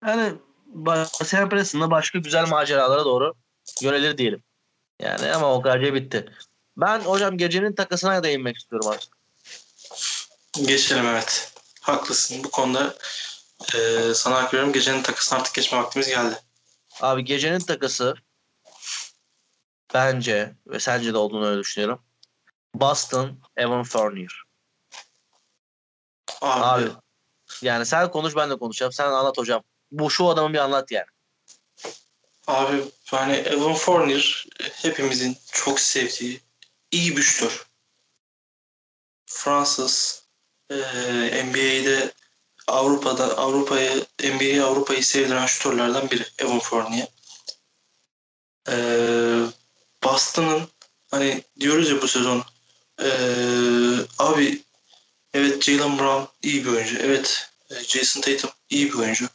Yani Sam Preston'da başka güzel maceralara doğru yönelir diyelim. Yani ama OKC bitti. Ben hocam gecenin takasına değinmek istiyorum artık. Geçelim evet. Haklısın. Bu konuda e, sana hak veriyorum. Gecenin takısına artık geçme vaktimiz geldi. Abi gecenin takası bence ve sence de olduğunu öyle düşünüyorum. Boston Evan Fournier. Abi, Abi yani sen konuş ben de konuşacağım. Sen anlat hocam. Bu şu adamı bir anlat yani. Abi yani Evan Fournier hepimizin çok sevdiği iyi bir şutör. Fransız e, NBA'de Avrupa'da Avrupa'yı NBA Avrupa'yı sevdiren şutörlerden biri Evan Fournier. E, Boston'ın hani diyoruz ya bu sezon e, abi evet Jalen Brown iyi bir oyuncu. Evet e, Jason Tatum iyi bir oyuncu.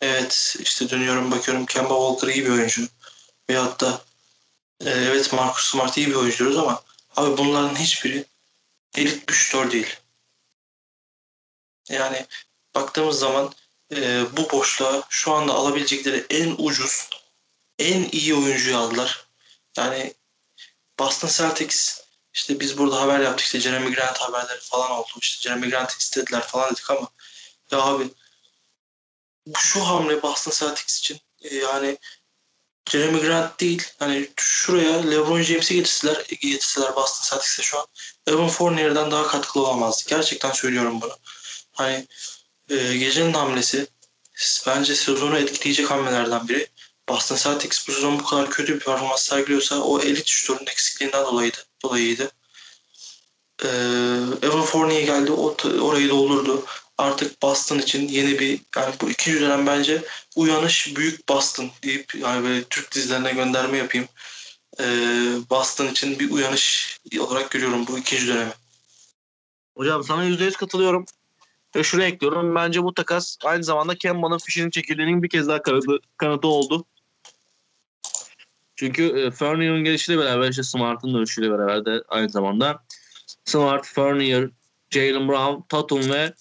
Evet işte dönüyorum bakıyorum Kemba Walker iyi bir oyuncu. Veyahut da e, evet Marcus Smart iyi bir oyuncu diyoruz ama abi bunların hiçbiri elit bir şutör değil. Yani baktığımız zaman e, bu boşluğa şu anda alabilecekleri en ucuz, en iyi oyuncuyu aldılar. Yani Boston Celtics işte biz burada haber yaptık işte Jeremy Grant haberleri falan oldu. İşte Jeremy Grant istediler falan dedik ama ya abi şu hamle Boston Celtics için e, yani Jeremy Grant değil hani şuraya LeBron James'i getirseler, getirseler Boston Celtics'e şu an Evan Fournier'den daha katkılı olamazdı. Gerçekten söylüyorum bunu. Hani e, gecenin hamlesi bence sezonu etkileyecek hamlelerden biri. Boston Celtics bu sezon bu kadar kötü bir performans sergiliyorsa o elit şutörün eksikliğinden dolayıydı. dolayıydı. Ee, Evan Fournier geldi. O, orayı doldurdu. Artık Boston için yeni bir yani bu ikinci dönem bence uyanış büyük Boston deyip yani böyle Türk dizilerine gönderme yapayım. Ee, Boston için bir uyanış olarak görüyorum bu ikinci dönemi. Hocam sana %100 katılıyorum. Ve şunu ekliyorum. Bence bu takas aynı zamanda Kemba'nın fişinin çekildiğinin bir kez daha kanıtı, kanıtı oldu. Çünkü e, Fournier'ın gelişiyle beraber işte Smart'ın dönüşüyle beraber de aynı zamanda Smart, Fournier, Jalen Brown, Tatum ve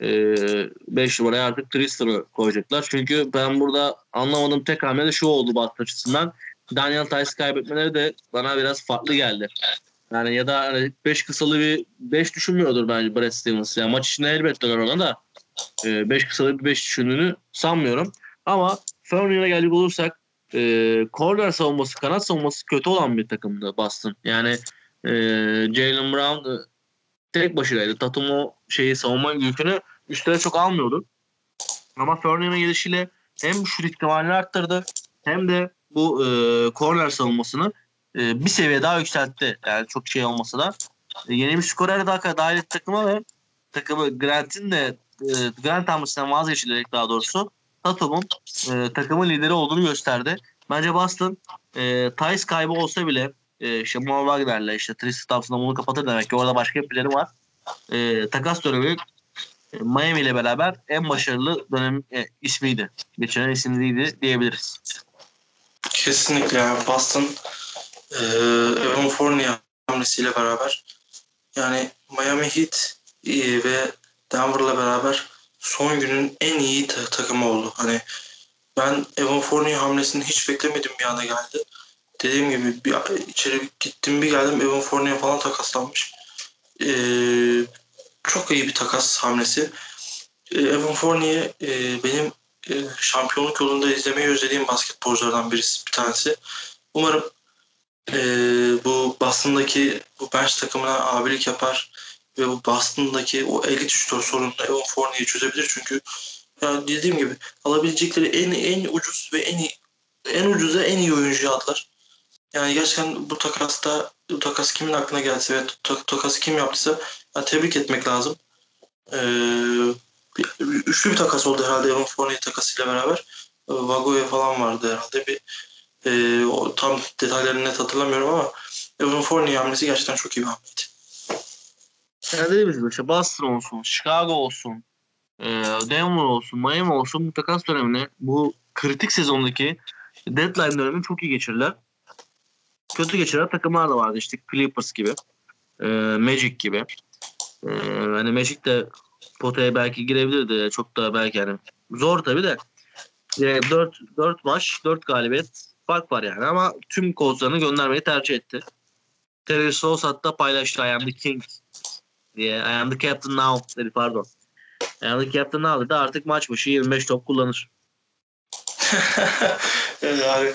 5 e, numaraya artık Tristan'ı koyacaklar. Çünkü ben burada anlamadığım tek hamle de şu oldu Boston açısından. Daniel Tice kaybetmeleri de bana biraz farklı geldi. Yani ya da 5 hani kısalı bir 5 düşünmüyordur bence Brad Stevens. Yani maç içinde elbette ona da 5 e, kısalı bir 5 düşündüğünü sanmıyorum. Ama Fournier'e gelecek olursak e, corner savunması, kanat savunması kötü olan bir takımdı Boston. Yani e, Jalen Brown e, tek başınaydı. Tatum o şeyi savunma yükünü üstüne çok almıyordu. Ama Fournier'in gelişiyle hem şut ihtimalini arttırdı hem de bu e, corner savunmasını e, bir seviye daha yükseltti. Yani çok şey olmasa da. E, yeni bir skorer daha dahil etti takıma ve takımı Grant'in de e, Grant hamlesinden vazgeçilerek daha doğrusu Tatum'un e, takımın lideri olduğunu gösterdi. Bence Boston e, Tice kaybı olsa bile e, işte Mo Wagner'le işte Tristan Thompson'la bunu kapatır demek ki orada başka bir planı var. E, takas dönemi e, Miami ile beraber en başarılı dönem e, ismiydi. Geçen isimliydi diyebiliriz. Kesinlikle Boston e, Evan Fournier hamlesiyle beraber yani Miami Heat e, ve Denver'la beraber son günün en iyi ta- takımı oldu. Hani ben Evan Fournier hamlesini hiç beklemedim bir anda geldi. Dediğim gibi bir içeri gittim bir geldim Evan Fournier falan takaslanmış. Ee, çok iyi bir takas hamlesi. Ee, Evan Fournier e, benim e, şampiyonluk yolunda izlemeyi özlediğim basketbolculardan birisi bir tanesi. Umarım e, bu Boston'daki bu bench takımına abilik yapar ve bu Boston'daki o elit şutör sorununu Evan Fournier'i çözebilir çünkü yani dediğim gibi alabilecekleri en en ucuz ve en iyi en ucuza en iyi oyuncuyu aldılar. Yani gerçekten bu takasta bu takas kimin aklına gelse ve takası kim yaptıysa yani tebrik etmek lazım. Ee, üçlü bir takas oldu herhalde Evan Fournier takasıyla beraber. Vagoya falan vardı herhalde bir e, o tam detaylarını net hatırlamıyorum ama Evan Fournier hamlesi gerçekten çok iyi bir hamleydi. Yani dediğimiz gibi işte Boston olsun, Chicago olsun, e, Denver olsun, Miami olsun bu takas dönemine bu kritik sezondaki deadline dönemini çok iyi geçirirler. Kötü geçiren takımlar da vardı işte Clippers gibi, e, Magic gibi. E, hani Magic de potaya belki girebilirdi. Çok da belki yani zor tabii de. E, 4, 4 maç, 4 galibiyet fark var yani ama tüm kozlarını göndermeyi tercih etti. Terry Sauce hatta paylaştı I am the king diye. I am the captain now dedi pardon. I am the captain now dedi artık maç başı 25 top kullanır. yani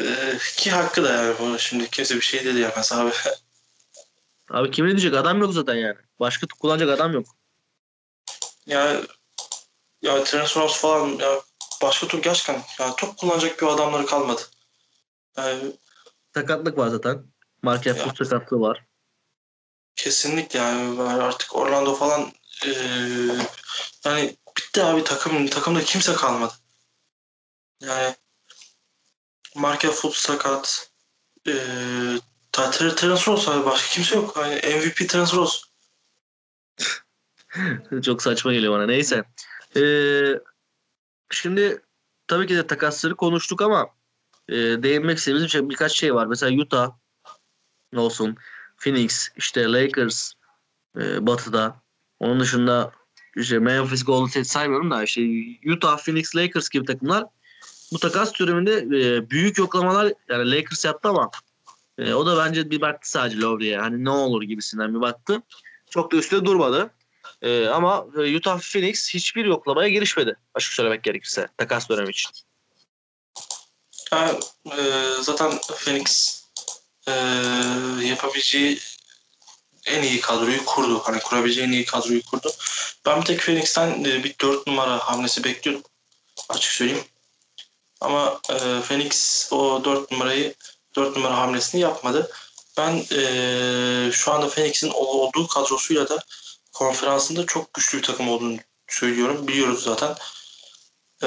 e, ki hakkı da yani bunu şimdi kimse bir şey de diyemez abi. Abi kim ne diyecek adam yok zaten yani. Başka kullanacak adam yok. Yani ya Ross falan ya başka top gerçekten ya top kullanacak bir adamları kalmadı. Yani, sakatlık var zaten. Mark Fultz sakatlığı var. Kesinlikle yani artık Orlando falan e, yani bitti abi takım takımda kimse kalmadı. Yani Markel Fultz sakat. E, Terence Ross abi başka kimse yok. Yani MVP Terence Ross. Çok saçma geliyor bana. Neyse. Ee, şimdi tabii ki de takasları konuştuk ama e, değinmek istediğimiz bir şey, birkaç şey var. Mesela Utah olsun, Phoenix, işte Lakers e, batıda. Onun dışında işte Memphis Golden State saymıyorum da işte Utah, Phoenix, Lakers gibi takımlar bu takas döneminde e, büyük yoklamalar yani Lakers yaptı ama e, o da bence bir baktı sadece Lowry'e. Hani ne olur gibisinden bir baktı. Çok da üstte durmadı. E, ama Utah Phoenix hiçbir yoklamaya girişmedi. Açık söylemek gerekirse takas dönemi için. Yani, e, zaten Phoenix e, yapabileceği en iyi kadroyu kurdu. Hani kurabileceği en iyi kadroyu kurdu. Ben bir tek Phoenix'ten e, bir 4 numara hamlesi bekliyordum. Açık söyleyeyim. Ama e, Phoenix o 4 numarayı 4 numara hamlesini yapmadı. Ben e, şu anda Phoenix'in olduğu kadrosuyla da konferansında çok güçlü bir takım olduğunu söylüyorum. Biliyoruz zaten. E,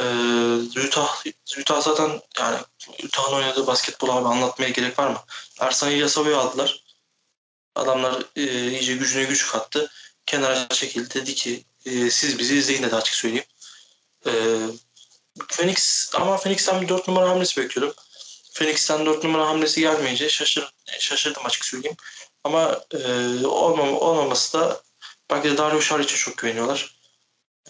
Utah, Utah zaten yani Utah'ın oynadığı basketbol abi anlatmaya gerek var mı? Ersan İlyasovu'yu aldılar. Adamlar e, iyice gücüne güç kattı. Kenara çekildi. Dedi ki e, siz bizi izleyin dedi açık söyleyeyim. E, Phoenix ama Phoenix'ten bir 4 numara hamlesi bekliyordum. Phoenix'ten 4 numara hamlesi gelmeyince şaşır, şaşırdım açık söyleyeyim. Ama e, olmam, olmaması da belki de Dario Saric'e çok güveniyorlar.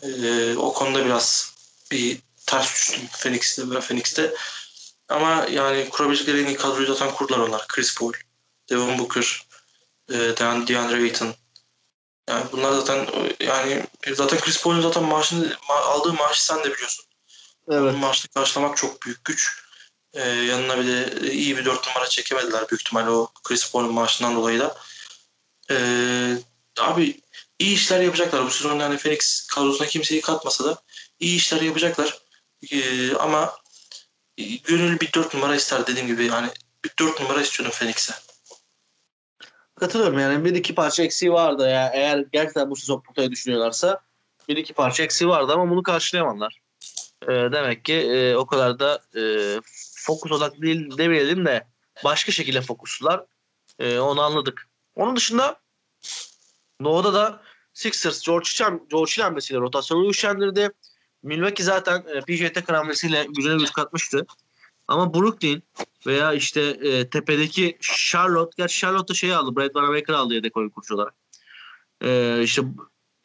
E, o konuda biraz bir ters düştüm Phoenix'te ve Phoenix'te. Ama yani kurabilecekleri en iyi kadroyu zaten kurdular onlar. Chris Paul, Devin Booker, e, DeAndre Ayton. Yani bunlar zaten yani zaten Chris Paul'un zaten maaşını aldığı maaşı sen de biliyorsun. Evet. Onun maaşını karşılamak çok büyük güç. Ee, yanına bir de iyi bir dört numara çekemediler büyük ihtimalle o Chris Paul'un maaşından dolayı da. Ee, abi iyi işler yapacaklar. Bu sezon yani Phoenix kadrosuna kimseyi katmasa da iyi işler yapacaklar. Ee, ama gönül bir dört numara ister dediğim gibi yani bir dört numara istiyorum Phoenix'e. Katılıyorum yani bir iki parça eksiği vardı ya eğer gerçekten bu sezon potaya düşünüyorlarsa bir iki parça eksiği vardı ama bunu karşılayamadılar. Ee, demek ki e, o kadar da e, fokus odaklı değil demeyelim de başka şekilde fokuslular. E, onu anladık. Onun dışında Doğu'da da Sixers George Hill, George Hill hamlesiyle rotasyonu güçlendirdi. Milwaukee zaten e, PJ Tucker hamlesiyle gücüne güç katmıştı. Ama Brooklyn veya işte e, tepedeki Charlotte, gerçi Charlotte'da şey aldı, Brad Wanamaker aldı yedek oyun kurucu olarak. E, işte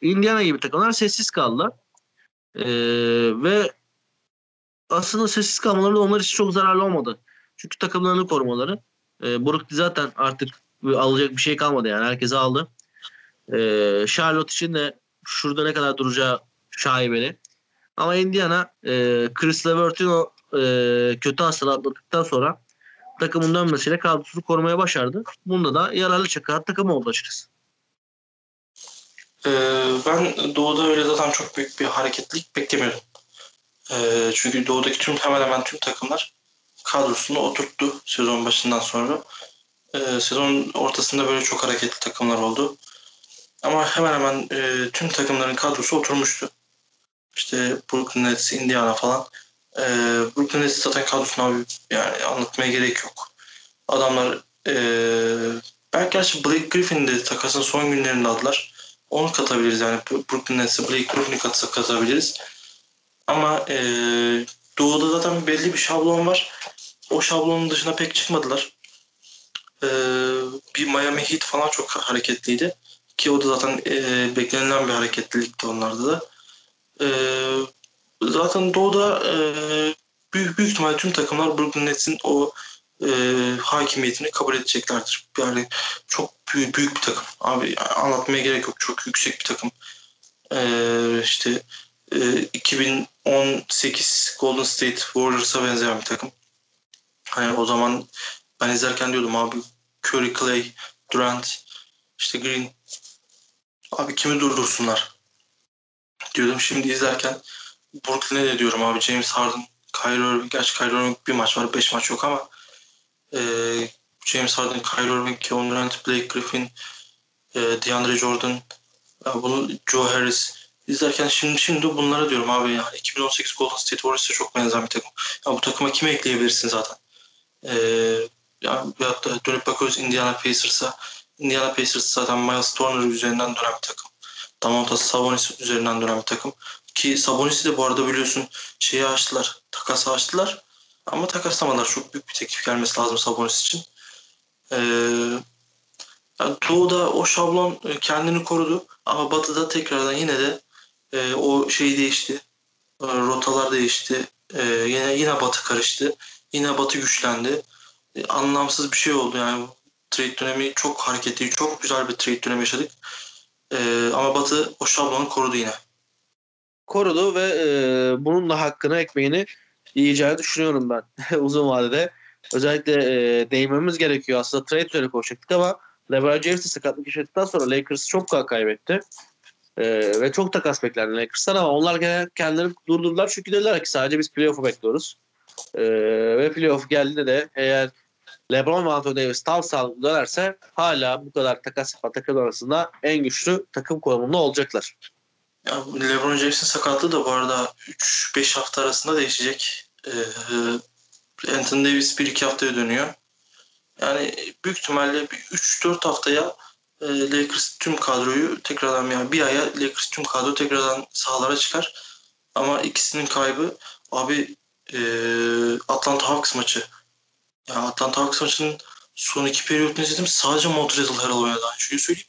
Indiana gibi takımlar sessiz kaldılar. E, ve aslında sessiz kalmaları da onlar için çok zararlı olmadı. Çünkü takımlarını korumaları. E, Brooklyn zaten artık alacak bir şey kalmadı yani. Herkes aldı. E, Charlotte için de şurada ne kadar duracağı şaibeli. Ama Indiana e, Chris Levert'in o e, kötü hastalığı atlattıktan sonra takımın dönmesiyle kadrosunu korumaya başardı. Bunda da yararlı çıkan takım oldu açıkçası. Ee, ben Doğu'da öyle zaten çok büyük bir hareketlilik beklemiyordum. Ee, çünkü Doğu'daki tüm hemen hemen tüm takımlar kadrosunu oturttu sezon başından sonra. Ee, sezon ortasında böyle çok hareketli takımlar oldu. Ama hemen hemen e, tüm takımların kadrosu oturmuştu. İşte Brooklyn Nets, Indiana falan. E, Brooklyn Nets zaten kadrosunu abi yani anlatmaya gerek yok. Adamlar e, belki gerçi Blake Griffin'i de takasın son günlerinde aldılar. Onu katabiliriz yani Brooklyn Nets'e Blake Griffin'i katsa katabiliriz. Ama e, Doğu'da zaten belli bir şablon var. O şablonun dışına pek çıkmadılar. E, bir Miami Heat falan çok hareketliydi. Ki o da zaten e, beklenilen bir hareketlilikti onlarda da. E, zaten Doğu'da e, büyük, büyük ihtimal tüm takımlar Brooklyn Nets'in o e, hakimiyetini kabul edeceklerdir. Yani çok büyük, büyük bir takım. Abi anlatmaya gerek yok. Çok yüksek bir takım. E, işte e, 2018 Golden State Warriors'a benzeyen bir takım. Hani o zaman ben izlerken diyordum abi Curry, Clay, Durant, işte Green abi kimi durdursunlar diyordum. Şimdi izlerken Brooklyn'e de diyorum abi James Harden, Kyrie Irving. Gerçi Kyrie Irving bir maç var, beş maç yok ama e, James Harden, Kyrie Irving, Kevin Durant, Blake Griffin, e, DeAndre Jordan, ya bunu Joe Harris izlerken şimdi şimdi bunlara diyorum abi yani 2018 Golden State Warriors'a çok benzer bir takım. Ya bu takıma kimi ekleyebilirsin zaten? Ee, yani veyahut da dönüp bakıyoruz Indiana Pacers'a. Indiana Pacers zaten Miles Turner üzerinden dönen bir takım. Damontas Sabonis üzerinden dönen bir takım. Ki Sabonis'i de bu arada biliyorsun şeyi açtılar. Takas açtılar. Ama takaslamadılar. Çok büyük bir teklif gelmesi lazım Sabonis için. Ee, Doğu'da o şablon kendini korudu. Ama Batı'da tekrardan yine de e, o şey değişti. E, rotalar değişti. E, yine yine Batı karıştı. Yine Batı güçlendi. E, anlamsız bir şey oldu yani. Trade dönemi çok hareketli, çok güzel bir trade dönemi yaşadık. E, ama Batı o şablonu korudu yine. Korudu ve e, bunun da hakkını ekmeğini yiyeceğini düşünüyorum ben uzun vadede. Özellikle e, değinmemiz gerekiyor. Aslında trade üzerine konuşacaktık ama LeBron James'i sakatlık yaşadıktan sonra Lakers çok kan kaybetti. E, ve çok takas beklendi Lakers'tan ama onlar gene kendileri durdurdular çünkü dediler ki sadece biz playoff'u bekliyoruz. E, ve playoff geldiğinde de eğer LeBron ve Anthony Davis tam sağlıklı dönerse hala bu kadar takas yapan takım arasında en güçlü takım konumunda olacaklar. Ya, LeBron James'in sakatlığı da bu arada 3-5 hafta arasında değişecek. Ee, Anthony Davis 1-2 haftaya dönüyor. Yani büyük ihtimalle 3-4 haftaya e, Lakers tüm kadroyu tekrardan yani bir aya Lakers tüm kadro tekrardan sahalara çıkar. Ama ikisinin kaybı abi e, Atlanta Hawks maçı. Yani Atlanta Hawks maçının son iki periyotunu izledim. Sadece Montrezl Harrell oynadı. Şunu söyleyeyim.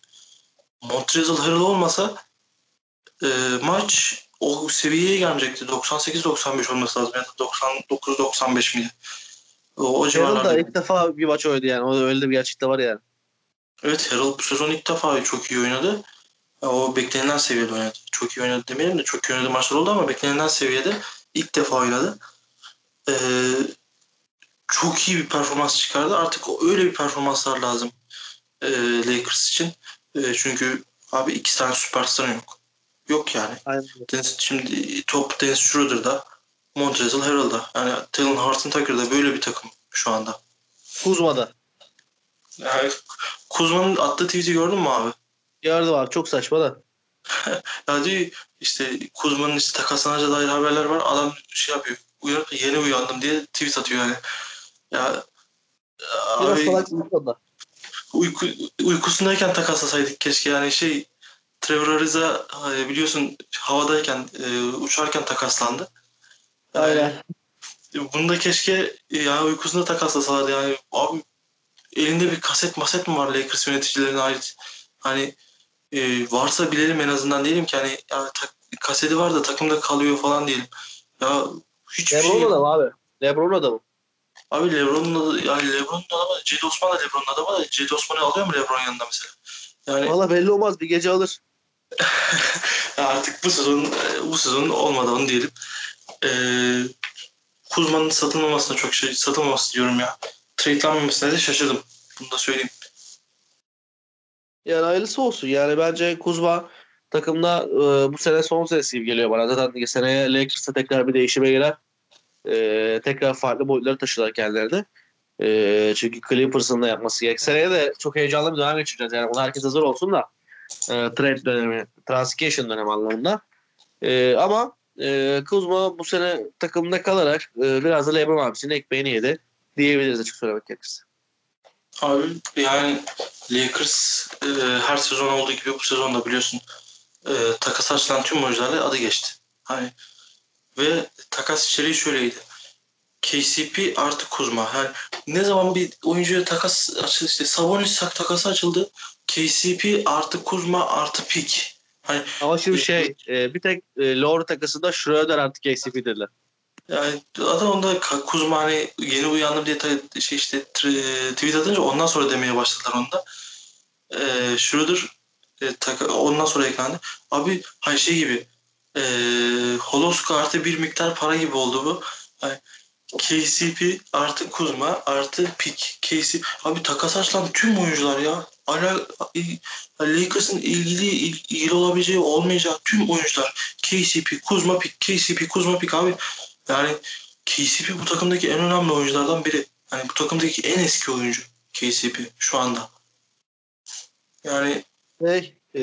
Montrezl Harrell olmasa e, maç o seviyeye gelmeyecekti. 98-95 olması lazım. Yani 99-95 miydi? O, o civarlarda. da ilk defa bir maç oynadı yani. O öyle de bir gerçekte var yani. Evet Harold bu sezon ilk defa çok iyi oynadı. O beklenilen seviyede oynadı. Çok iyi oynadı demeyelim de çok iyi oynadı maçlar oldu ama beklenilen seviyede ilk defa oynadı. Ee, çok iyi bir performans çıkardı. Artık öyle bir performanslar lazım e, Lakers için. E, çünkü abi iki tane süperstar yok. Yok yani. Aynen. Dennis, şimdi top Dennis Schroeder'da, Montrezl Harrell'da. Yani Talon Horton Tucker'da böyle bir takım şu anda. Kuzma'da. Yani Kuzma'nın attığı tweet'i gördün mü abi? Gördüm abi. Çok saçma da. ya diyor işte Kuzma'nın işte takaslanacağı dair haberler var. Adam şey yapıyor. Uyanıp yeni uyandım diye tweet atıyor yani. Ya Biraz abi, salak uyku, uykusundayken takaslasaydık keşke yani şey Trevor Ariza e, biliyorsun havadayken e, uçarken takaslandı. Aynen. Yani, bunu da keşke yani uykusunda takaslasalardı yani abi elinde bir kaset maset mi var Lakers yöneticilerine ait? Hani e, varsa bilelim en azından diyelim ki hani ya, ta, kaseti var da takımda kalıyor falan diyelim. Ya hiçbir Lebron'la şey... da mı abi? Lebron'la da mı? Abi Lebron'un da yani Lebron'un adamı Cedi Osman da Lebron'un adamı da Cedi Osman'ı alıyor mu Lebron yanında mesela? Yani Valla belli olmaz bir gece alır. artık bu sezon bu sezon olmadı onu diyelim. Ee, Kuzma'nın satılmamasına çok şey satılmaması diyorum ya. Trade'lenmemesine de şaşırdım. Bunu da söyleyeyim. Yani hayırlısı olsun. Yani bence Kuzma takımda e, bu sene son senesi gibi geliyor bana. Zaten seneye Lakers'ta tekrar bir değişime girer. E, tekrar farklı boyutları taşıdılar kendilerini. E, çünkü Clippers'ın da yapması gerek. Seneye de çok heyecanlı bir dönem geçireceğiz. Yani ona herkes hazır olsun da e, trade dönemi, transition dönemi anlamında. E, ama e, Kuzma bu sene takımda kalarak e, biraz da Lebron abisinin ekmeğini yedi diyebiliriz açık söylemek gerekirse. Abi yani Lakers e, her sezon olduğu gibi bu sezon da biliyorsun e, takas açılan tüm oyuncularla adı geçti. Hani ve takas içeriği şöyleydi. KCP artı Kuzma. Yani ne zaman bir oyuncuya takas açıldı işte Sabonis takası açıldı. KCP artı Kuzma artı Pick. Hani, Ama şimdi e, şey e, bir tek e, Lowry takasında Schroeder artı KCP dediler. Yani adam onda Kuzma hani yeni uyandım diye şey işte tweet atınca ondan sonra demeye başladılar onda. Ee, Schroeder e, taka, ondan sonra eklendi. Abi hani şey gibi e, Holoska artı bir miktar para gibi oldu bu. KCP artı Kuzma artı Pick. KCP. Abi takas açılan tüm oyuncular ya. Ala, Lakers'ın ilgili ilgili olabileceği olmayacak tüm oyuncular. KCP, Kuzma Pick, KCP, Kuzma Pick abi. Yani KCP bu takımdaki en önemli oyunculardan biri. Yani bu takımdaki en eski oyuncu KCP şu anda. Yani hey, e,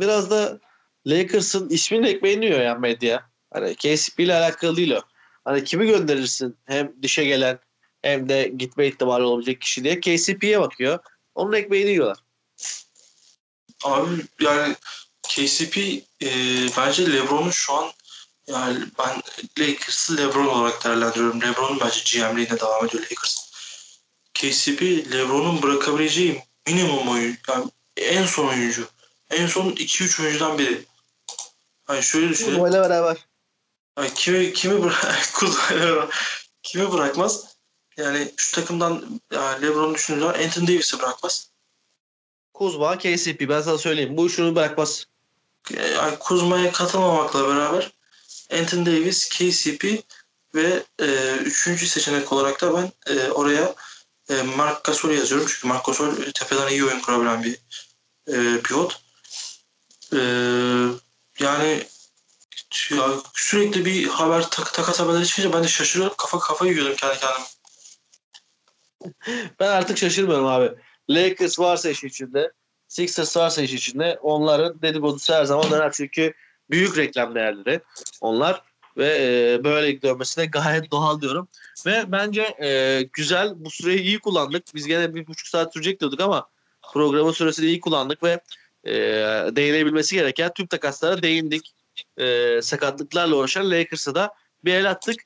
biraz da Lakers'ın ismini ekmeğini yiyor yani medya. Hani KCP ile alakalı değil o. Hani kimi gönderirsin hem dişe gelen hem de gitme ihtimali olabilecek kişi diye KCP'ye bakıyor. Onun ekmeğini yiyorlar. Abi yani KCP e, bence LeBron'un şu an yani ben Lakers'ı LeBron olarak değerlendiriyorum. LeBron'un bence GM'liğine devam ediyor Lakers. KCP LeBron'un bırakabileceği minimum oyun. Yani en son oyuncu. En son 2-3 oyuncudan biri. Hani şöyle düşünün. Kuzma ile beraber. Ay kimi kimi bırak Kuzma- kimi bırakmaz? Yani şu takımdan yani LeBron düşündüğü zaman Anthony Davis'i bırakmaz. Kuzma, KCP ben sana söyleyeyim. Bu şunu bırakmaz. Yani Kuzma'ya katılmamakla beraber Anthony Davis, KCP ve e, üçüncü seçenek olarak da ben e, oraya e, Mark Gasol'u yazıyorum. Çünkü Mark Gasol e, tepeden iyi oyun kurabilen bir e, pivot. E, yani ya sürekli bir haber tak, takas haberleri çıkınca ben de şaşırıyorum. Kafa kafayı yiyordum kendi kendime. Ben artık şaşırmıyorum abi. Lakers varsa iş içinde, Sixers varsa iş içinde onların dedikodusu her zaman döner. Çünkü büyük reklam değerleri onlar ve e, böyle dönmesi de gayet doğal diyorum. Ve bence e, güzel bu süreyi iyi kullandık. Biz gene bir buçuk saat sürecek diyorduk ama programın süresini iyi kullandık ve e, değinebilmesi gereken tüm takaslara değindik. E, sakatlıklarla uğraşan Lakers'a da bir el attık.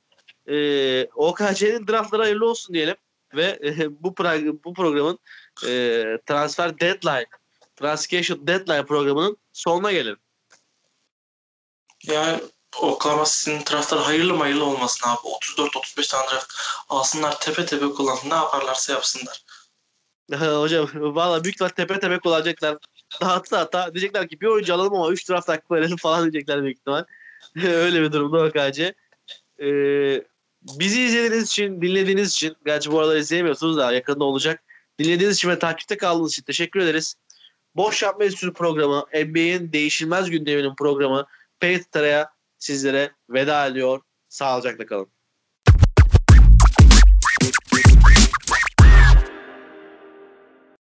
E, OKC'nin draftları hayırlı olsun diyelim ve e, bu pro- bu programın e, transfer deadline Transcation Deadline programının sonuna gelelim. Yani Oklahoma City'nin taraftarı hayırlı hayırlı olmasın abi. 34-35 tane draft alsınlar tepe tepe kullan. Ne yaparlarsa yapsınlar. Hocam valla büyük ihtimal tepe tepe kullanacaklar. Dağıtsa hata diyecekler ki bir oyuncu alalım ama 3 draft hakkı verelim falan diyecekler büyük ihtimal. Öyle bir durumda OKC. Ee, bizi izlediğiniz için, dinlediğiniz için, gerçi bu aralar izleyemiyorsunuz da yakında olacak. Dinlediğiniz için ve takipte kaldığınız için teşekkür ederiz. Boş Yapma Enstitüsü programı, NBA'in değişilmez gündeminin programı Patriot'a sizlere veda ediyor. Sağlıcakla kalın.